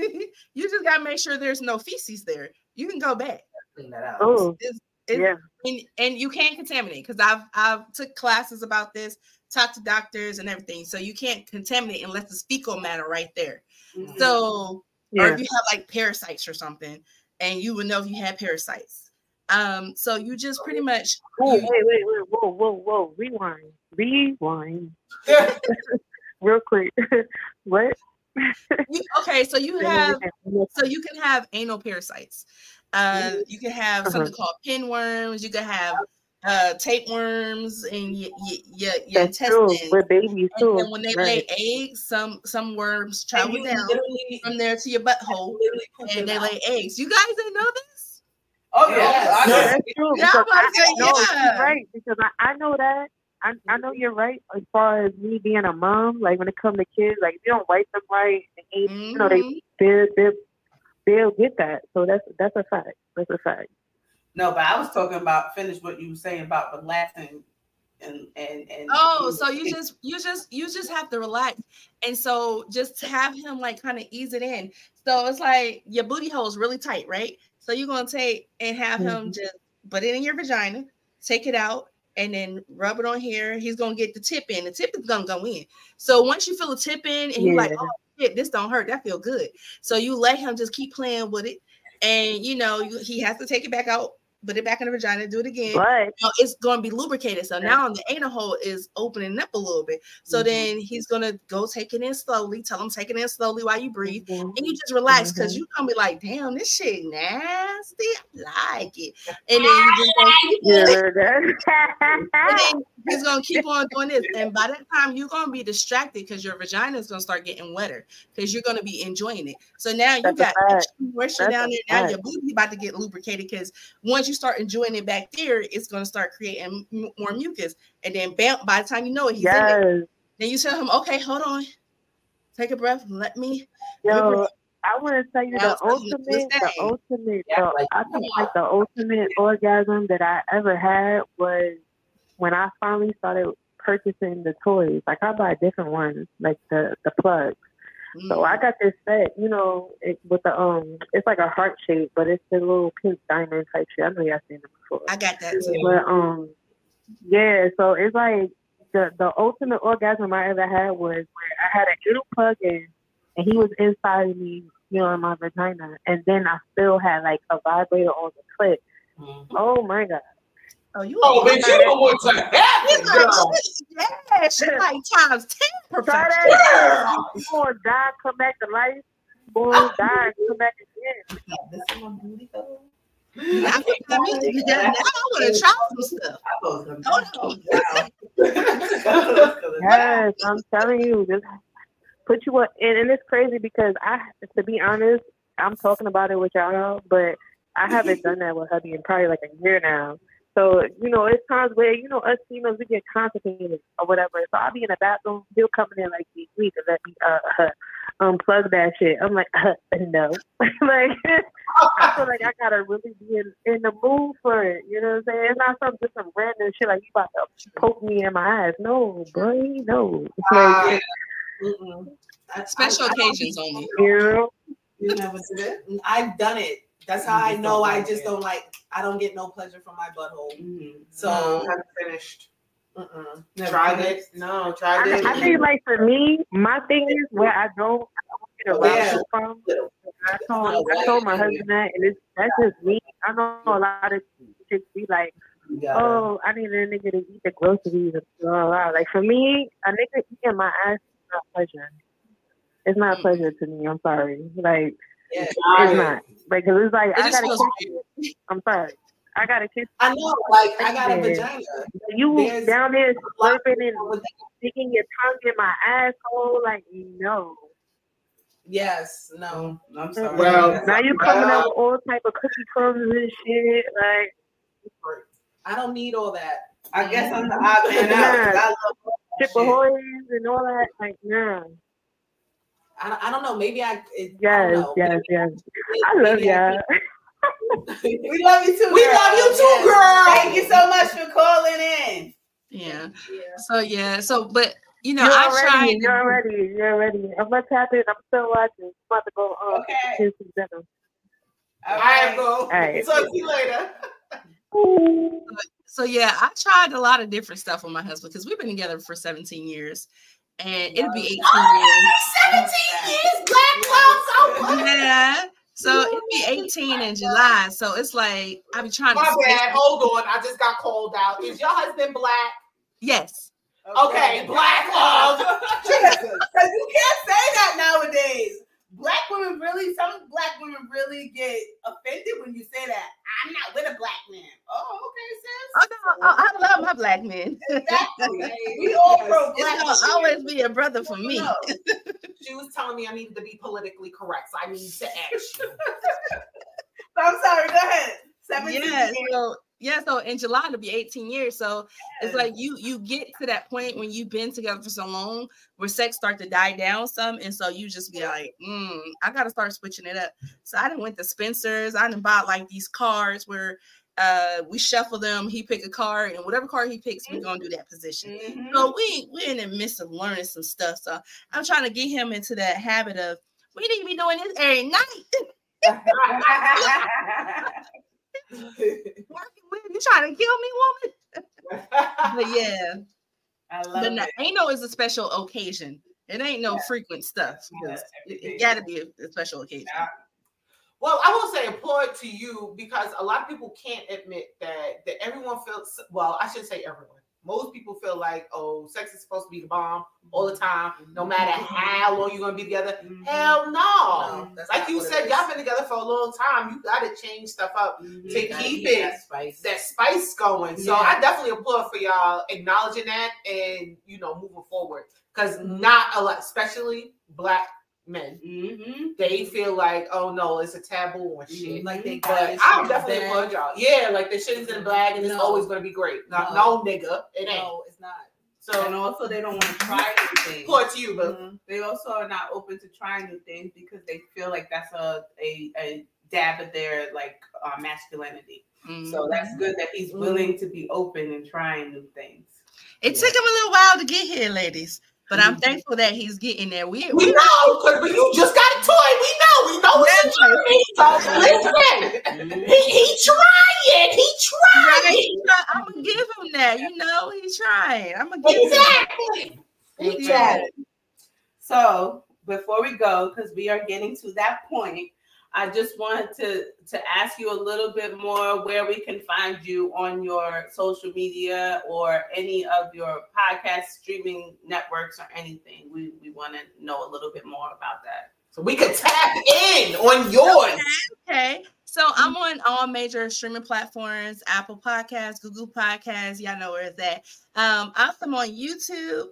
you just gotta make sure there's no feces there. You can go back. Clean that out. Oh, It's- it's- yeah. and, and you can't contaminate because I've I've took classes about this, talked to doctors and everything. So you can't contaminate unless it's fecal matter right there. Mm-hmm. So or if you have like parasites or something, and you would know if you had parasites. Um, so you just pretty much Oh, you- wait, wait, wait, whoa, whoa, whoa, rewind, rewind, real quick. what? you, okay, so you have so you can have anal parasites. Uh, you can have something Uh-huh. called pinworms. You can have uh, tapeworms in your true. intestines. With babies And too. then when they right. lay eggs, some some worms travel down from there to your butthole, and they out. lay eggs. You guys didn't know this? Oh Yes. yeah. No, I- that's true. Yeah, Because I'm I, about to no, yeah. she's right. Because I, I know that. I, I know you're right as far as me being a mom. Like when it comes to kids, like if you don't wipe them right, and ain't, you know they they they they'll get that. So that's that's a fact. That's a fact. No, but I was talking about finish what you were saying about relaxing and and and. Oh, so you just you just you just have to relax, and so just have him like kind of ease it in. So it's like your booty hole is really tight, right? So you're gonna take and have him Mhm. just put it in your vagina, take it out, and then rub it on here. He's gonna get the tip in. The tip is gonna go in. So once you feel the tip in, and you're like, oh shit, this don't hurt. That feel good. So you let him just keep playing with it, and you know you, he has to take it back out, put it back in the vagina, do it again But now it's going to be lubricated. So now the anal hole is opening up a little bit. So Mm-hmm. then he's going to go take it in slowly. Tell him take it in slowly while you breathe, Mhm. and you just relax because Mhm. you gonna be like, "Damn, this shit nasty. I like it." And then you just gonna keep yeah, and then he's gonna keep on doing this. And by that time, you're gonna be distracted because your vagina is gonna start getting wetter because you're gonna be enjoying it. So now you That's a got fact. extra moisture down there. Now your booty about to get lubricated because once you start enjoying it back there, it's gonna start creating m- more mucus. And then bam, by the time you know it, he's in it. Then you tell him, "Okay, hold on, take a breath. Let me." Yo, I want to tell you the it's time to do this ultimate, the ultimate, Yeah, the, like, I think like the ultimate orgasm that I ever had was when I finally started purchasing the toys. Like I buy different ones, like the the plugs. So Mm. I got this set, you know, it, with the um, it's like a heart shape, but it's the little pink diamond type shit. I know y'all seen them before. I got that too. But um, yeah. So it's like the the ultimate orgasm I ever had was where I had a little plug in, and he was inside of me, you know, in my vagina, and then I still had like a vibrator on the clit. Oh my god! Oh, you. Oh, a- bitch, you know what's happening, girl. Yeah, she like times ten Try perfection. that. You gonna die, come back to life. Boy, die, come back again. This is my booty hole. Now I think I mean, yeah, now I want to try some stuff. I thought it was Hold gonna on. Yes, I'm telling you, just put you up. And, and it's crazy because I, to be honest, I'm talking about it with y'all, but I haven't done that with hubby in probably like a year now. So you know, it's times where you know us females we get constipated or whatever. So I'll be in the bathroom, he'll come in like this week and let me uh, uh unplug that shit. I'm like, uh, no, like I feel like I gotta really be in, in the mood for it. You know what I'm saying? It's not some just some random shit like you about to poke me in my eyes. No, boy, no. Like, Special occasions only. you know, You never did it? I've done it. That's how I know I just don't like. I don't get no pleasure from my butthole. Mm-hmm. So No, haven't finished. Mm-mm. Never tried it. No, tried I, it. I think like for me, my thing is where I don't, I don't get aroused Yeah. from. I told, I told my husband that, and it's that's just me. I know a lot of chicks be like, "Oh, I need a nigga to eat the groceries." And blah, blah, blah. Like for me, a nigga eating my ass is not pleasure. It's not pleasure to me. I'm sorry. Like Yeah. it's not. Like 'cause it's like It I gotta kiss you. I'm sorry. I gotta kiss I know, like I got a vagina. you There's down there lot slurping and sticking your tongue in my asshole. Like no. Yes, no. I'm sorry. Well, Now you coming up with all type of cookie crumbs and shit. Like I don't need all that. I guess I'm the odd man out. 'cause I love all that chip shit. and all that. Like nah. I don't, I don't know. Maybe I. It, Yes, don't yes, Maybe- yes. I love y'all. We love you too. We girl. love you too, Yes. girl. Thank you so much for calling in. Yeah. yeah. So yeah. So but you know, you're I already, tried. to You're do- ready. You're ready. I'm gonna tap in. I'm still watching. I'm about to go um Okay. do some dinner. All right, bro. All right. Talk to you later. So yeah, I tried a lot of different stuff with my husband because we've been together for 17 years, and it'll be 18 oh, years. 17 years, black love, oh so. Yeah. So it'll be 18 in July. So it's like I'll be trying My to. bad. Hold on. I just got called out. Is your husband black? Yes. Okay, black love. Jesus, because you can't say that nowadays. Black women really, some black women really get offended when you say that. I'm not with a black man. Oh, okay, sis. Oh, no, I I love my black men. Exactly. we all pro It's black. gonna always be a brother for me. She was telling me I needed to be politically correct, so I need to ask you. I'm sorry. Go ahead. 17 yeah so yeah so in july it'll be 18 years so it's like you you get to that point when you've been together for so long where sex start to die down some and so you just be like mm, i gotta start switching it up. So i didn't went to spencer's i didn't bought like these cards where uh we shuffle them he pick a card and whatever card he picks we're gonna do that position. Mm-hmm. so we we're in the midst of learning some stuff so i'm trying to get him into that habit of we need to be doing this every night. With you trying to kill me, woman. but yeah, I love but it. ain't no it's a special occasion. It ain't no frequent stuff. because It, it gotta be a, a special occasion. Well, I will say applaud to you because a lot of people can't admit that that everyone feels well, I should say everyone. Most people feel like, oh, sex is supposed to be the bomb all the mm-hmm. time, no mm-hmm. matter how long you're gonna be together. Mm-hmm. Hell no. No, like you said, y'all been together for a long time. You gotta change stuff up to You gotta keep it that spice. that spice going. So Yeah. I definitely applaud for y'all acknowledging that and you know moving forward. Because not a lot, especially black men, Mm-hmm. they feel like, oh no, it's a taboo and mm-hmm. shit. Like they But I'm shit definitely bag. applaud y'all. Yeah, like the shit is in mm-hmm. black bag and it's always gonna be great. Not No. no, nigga, it ain't. No, it's not. So and also they don't want to try mm-hmm. new things. applaud to you, but They also are not open to trying new things because they feel like that's a a, a dab at their like uh, masculinity. So that's good that he's willing to be open and trying new things. It took him a little while to get here, ladies. But I'm thankful that he's getting there. We, we know, cause but you just got a toy. We know, we know it's a journey. So listen, he, he trying, he trying. I'm gonna give him that. You know, he's trying. I'm gonna give Exactly. him Exactly. So before we go, because we are getting to that point, I just wanted to to ask you a little bit more where we can find you on your social media or any of your podcast streaming networks or anything. We we want to know a little bit more about that. So we could tap in on yours. Okay. So I'm on all major streaming platforms, Apple Podcasts, Google Podcasts. Y'all know where it's at. Um, I'm also on YouTube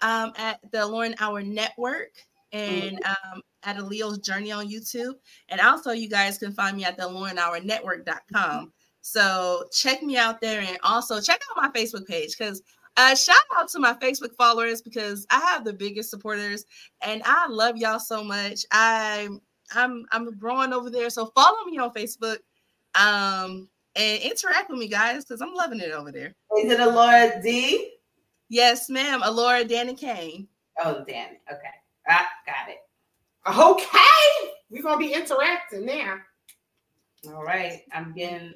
um, at the Lauren Hour Network and um, at a Leo's Journey on YouTube. And also you guys can find me at the LaurenHourNetwork.com. So check me out there and also check out my Facebook page because uh, shout out to my Facebook followers because I have the biggest supporters and I love y'all so much. I I'm I'm growing over there. So follow me on Facebook. Um and interact with me, guys, because I'm loving it over there. Is it Alora D? Yes, ma'am. Alora Danny Kane. Oh, damn it. Okay. I got it. Okay, we're gonna be interacting now. All right. I'm getting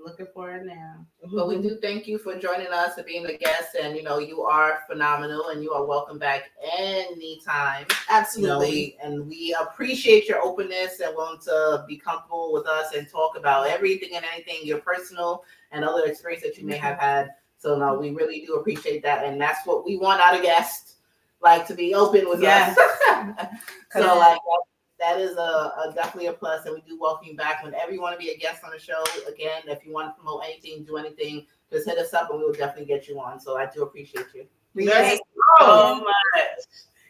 I'm looking for it now. But we do thank you for joining us and being a guest. And you know, you are phenomenal and you are welcome back anytime. Absolutely. You know, and we appreciate your openness and willing to be comfortable with us and talk about everything and anything, your personal and other experience that you may mm-hmm. have had. So no, we really do appreciate that. And that's what we want out of guests, like to be open with Yes. us. so like that- that is a, a definitely a plus, and we do welcome you back whenever you want to be a guest on the show. Again, if you want to promote anything, do anything, just hit us up, and we will definitely get you on. So I do appreciate you. Thank you so much.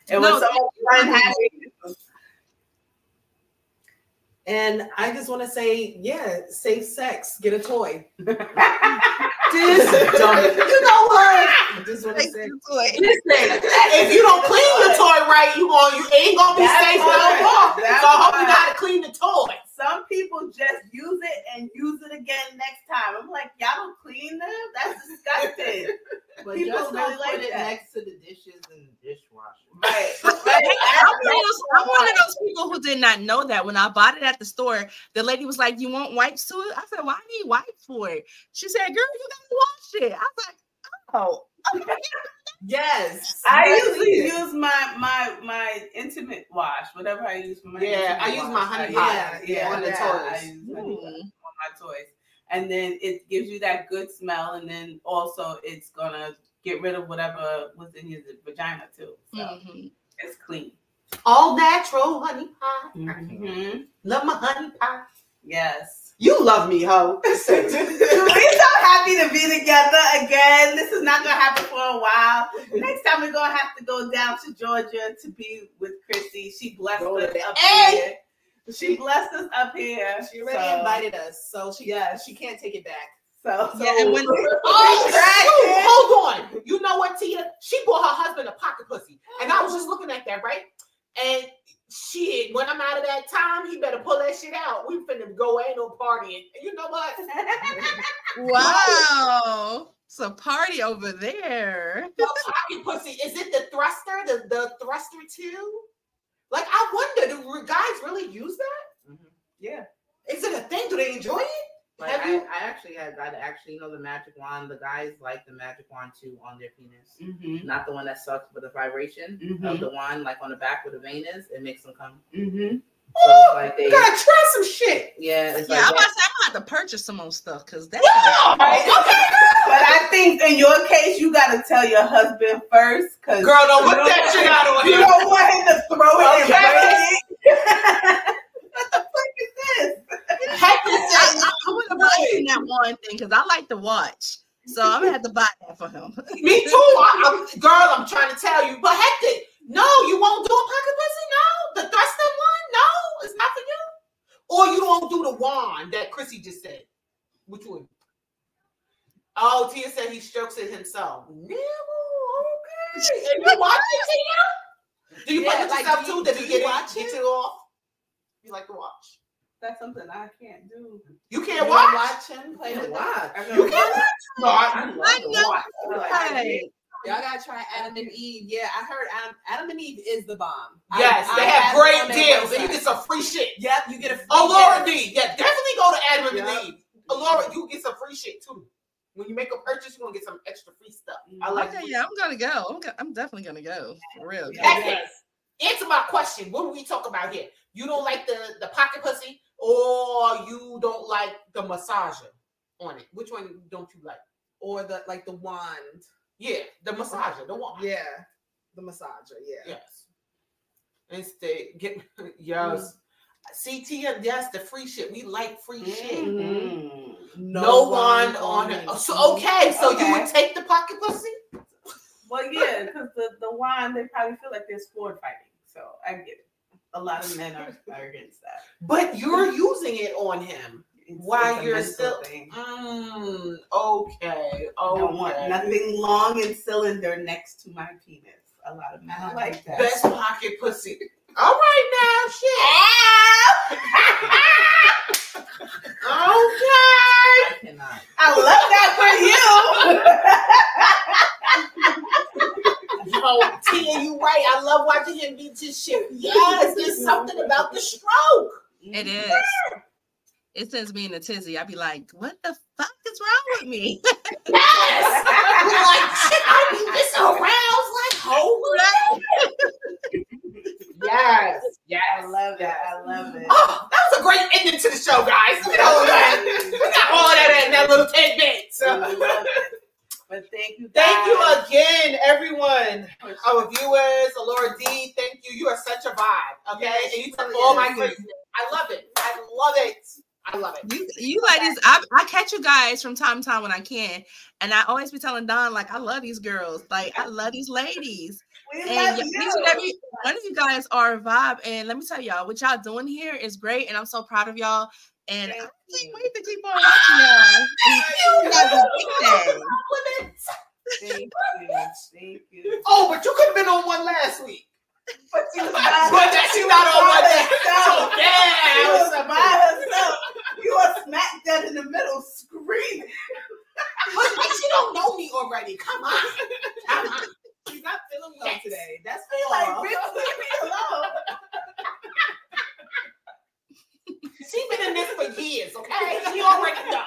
It was so fun having you. And I just want to say, yeah, safe sex, get a toy. This dumb. You know what? I just want Listen, if you don't clean your toy right, you going you ain't gonna be That's safe no more. So I hope you right. gotta clean the toy. Some people just use it and use it again next time. I'm like, y'all don't clean them? That's disgusting. but people you don't like it that. next to the dishes and the dishwasher. Right. right. I'm, one those, I'm, one of those, people who did not know that when I bought it at the store. The lady was like, You want wipes to it? I said, Why need wipes for it? She said, Girl, you gotta wash it. I was like, Oh. Yes. I usually it is. use my my my intimate wash, whatever I use for my Yeah, I intimate use my honey pot yeah, yeah, on the yeah, toys. I use honey pot on my toys, and then it gives you that good smell, and then also it's gonna get rid of whatever was in your vagina too. So Mm-hmm. it's clean. All natural honey pie. Mhm. Love my honey pot. Yes. You love me, ho. We're so happy to be together again. This is not gonna happen for a while. Next time we're gonna have to go down to Georgia to be with Chrissy. She blessed us up Hey! here. She blessed us up here. She already so- invited us, so she Yes. she can't take it back. So, Yeah, and when- Oh, shoot, hold on. You know what, Tia? She bought her husband a pocket pussy. And I was just looking at that, right? And shit, when I'm out of that time, he better pull that shit out. We finna go ain't no partying. You know what? Wow, it's a party over there. The pocket pussy. Is it the thruster? The the thruster too? Like I wonder, do guys really use that? Mm-hmm. Yeah. Is it a thing? Do they enjoy it? Like Have I, you? I actually had I actually you know the magic wand. The guys like the magic wand too on their penis. Mhm. Not the one that sucks, but the vibration of Mhm. the wand, like on the back where the vein is, it makes them come. Mm-hmm. So it's like they, You gotta try some shit. yeah, it's Yeah, like I'm about to I'm gonna have to purchase some more stuff because that. But I think in your case, you gotta tell your husband first, cause Girl, don't you put that shit out on him. You don't want him to throw it Okay. and break it. what the fuck is this? I, I, I'm gonna buy him that one thing because I like to watch. So I'm gonna have to buy that for him. Me too. I, I'm, girl, I'm trying to tell you. But hectic, no, you won't do a pocket pussy? No. The thrusting one? No, it's not for you. Or you won't do the wand that Chrissy just said. Which one? Oh, Tia said he strokes it himself. No, okay. And you watch it, Tia? Do you Yeah, play with like, yourself do you- too? Did you you get watch it? Get it off? You like to watch? That's something I can't do. You You can't wanna watch? watch him play Yeah, with watch. us? You can't watch? No, I, I love to watch. Right. Y'all gotta try Adam and Eve. Yeah, I heard Adam, Adam and Eve is the bomb. Yes, I they have it on great their deals, and you get some free shit. Yep, you get a free Oh, Laura. D. Yeah, definitely go to Adam Yep. and Eve. Laura, you get some free shit too. When you make a purchase, you're gonna get some extra free stuff. I like Okay, yeah, I'm gonna go. I'm, go- I'm definitely gonna go for real. Hectic. Answer my question. What do we talk about here? You don't like the, the pocket pussy, or you don't like the massager on it? Which one don't you like? Or the like the wand. Yeah, the massager, the one. Yeah. The massager, yeah. Yes. Instead, get yes. CT, and yes, the free shit. We like free shit. Mm-hmm. No, one on it. So okay, so you would take the pocket pussy? Well, yeah, because the the wine they probably feel like they're sport fighting, so I get it. A lot of men are, are against that. But you're using it on him It's- while it's you're still. thing. Mm, okay. I don't want Okay. nothing long and cylinder next to my penis. A lot of men are like that. Best pocket pussy. All right now, shit. okay. I cannot. I love that for you. Yo, Tia, you right. I love watching him beat his shit. Yes, there's something about the stroke. It is. It sends me in a tizzy. I'd be like, what the fuck is wrong with me? Yes. We're like, shit, I be this aroused like holy. Yes, yes. I love that. I love it. Oh, that was a great ending to the show, guys. We got all that. We got all that in that little tidbit. I So. Love it. But thank you. Guys. Thank you again, everyone. Our viewers, Laura D, thank you. You are such a vibe. Okay. Yes, and you took all my is. craziness. I love it. I love it. I love it. You, you ladies, I, I catch you guys from time to time when I can, and I always be telling Don like I love these girls, like I love these ladies, We and love y- you. every one of you guys are a vibe. And let me tell y'all, what y'all doing here is great, and I'm so proud of y'all. And I can't wait to keep on watching y'all. And you guys are big. Thank you. Thank you. Oh, but you could have been on one last week. But she was But that she not on one day. So, yeah. She was was by herself. You were smack dead in the middle screaming. But like she don't know me already. Come on. Come on. She's not feeling well today. That's She like, all. bitch, leave me alone. For years, okay? She already know.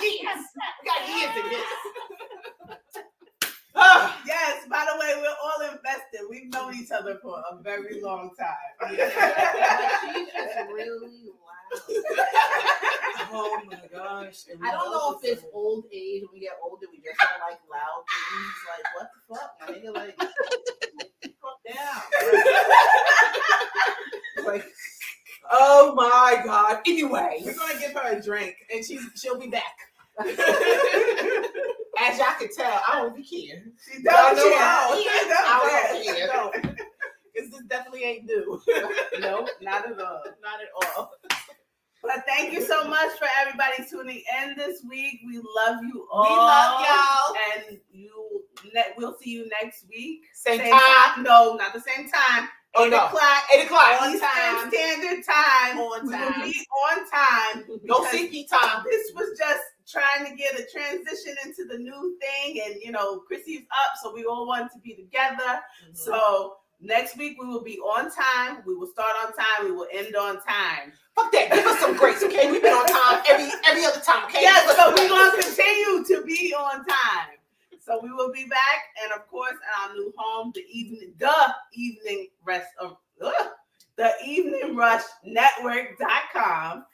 Years. We got years in this. Oh. yes, by the way, we're all invested. We've known each other for a very long time. She's just really loud. Oh my gosh. I don't know if it's old age. When we get older, we just don't like loud things. Like, what the fuck? My nigga, like, fuck down. Like, oh my god. Anyway, We're gonna give her a drink, and she's she'll be back. as y'all can tell, I don't even care. She don't know. I don't She care. don't I don't care. don't. 'Cause this definitely ain't new. no, not at all. Not at all. But thank you so much for everybody tuning in this week. We love you all. We love y'all. And you, we'll see you next week. Same time? No, not the same time. Oh, Eight no. o'clock. Eight o'clock. On On time. Standard time. On We time. will be on time. No CP time. This was just trying to get a transition into the new thing, and you know, Chrissy's up, so we all want to be together. Mm-hmm. So next week we will be on time. We will start on time. We will end on time. Fuck that. Give us some grace, okay? We've been on time every every other time, okay? Yes, us so we're gonna continue to be on time. So we will be back, and of course, at our new home, the evening, the evening rest of ugh, the evening rush network.com.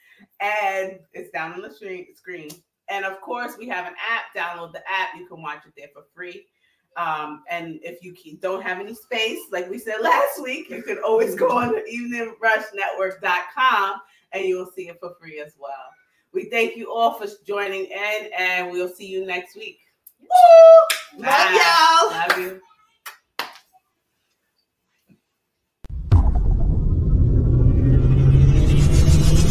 And it's down on the screen. And of course, we have an app. Download the app. You can watch it there for free. Um, and if you don't have any space, like we said last week, you can always go on the evening to eveningrushnetwork.com and you'll see it for free as well. We thank you all for joining in, and we'll see you next week. Woo! Love Bye. y'all. Love you.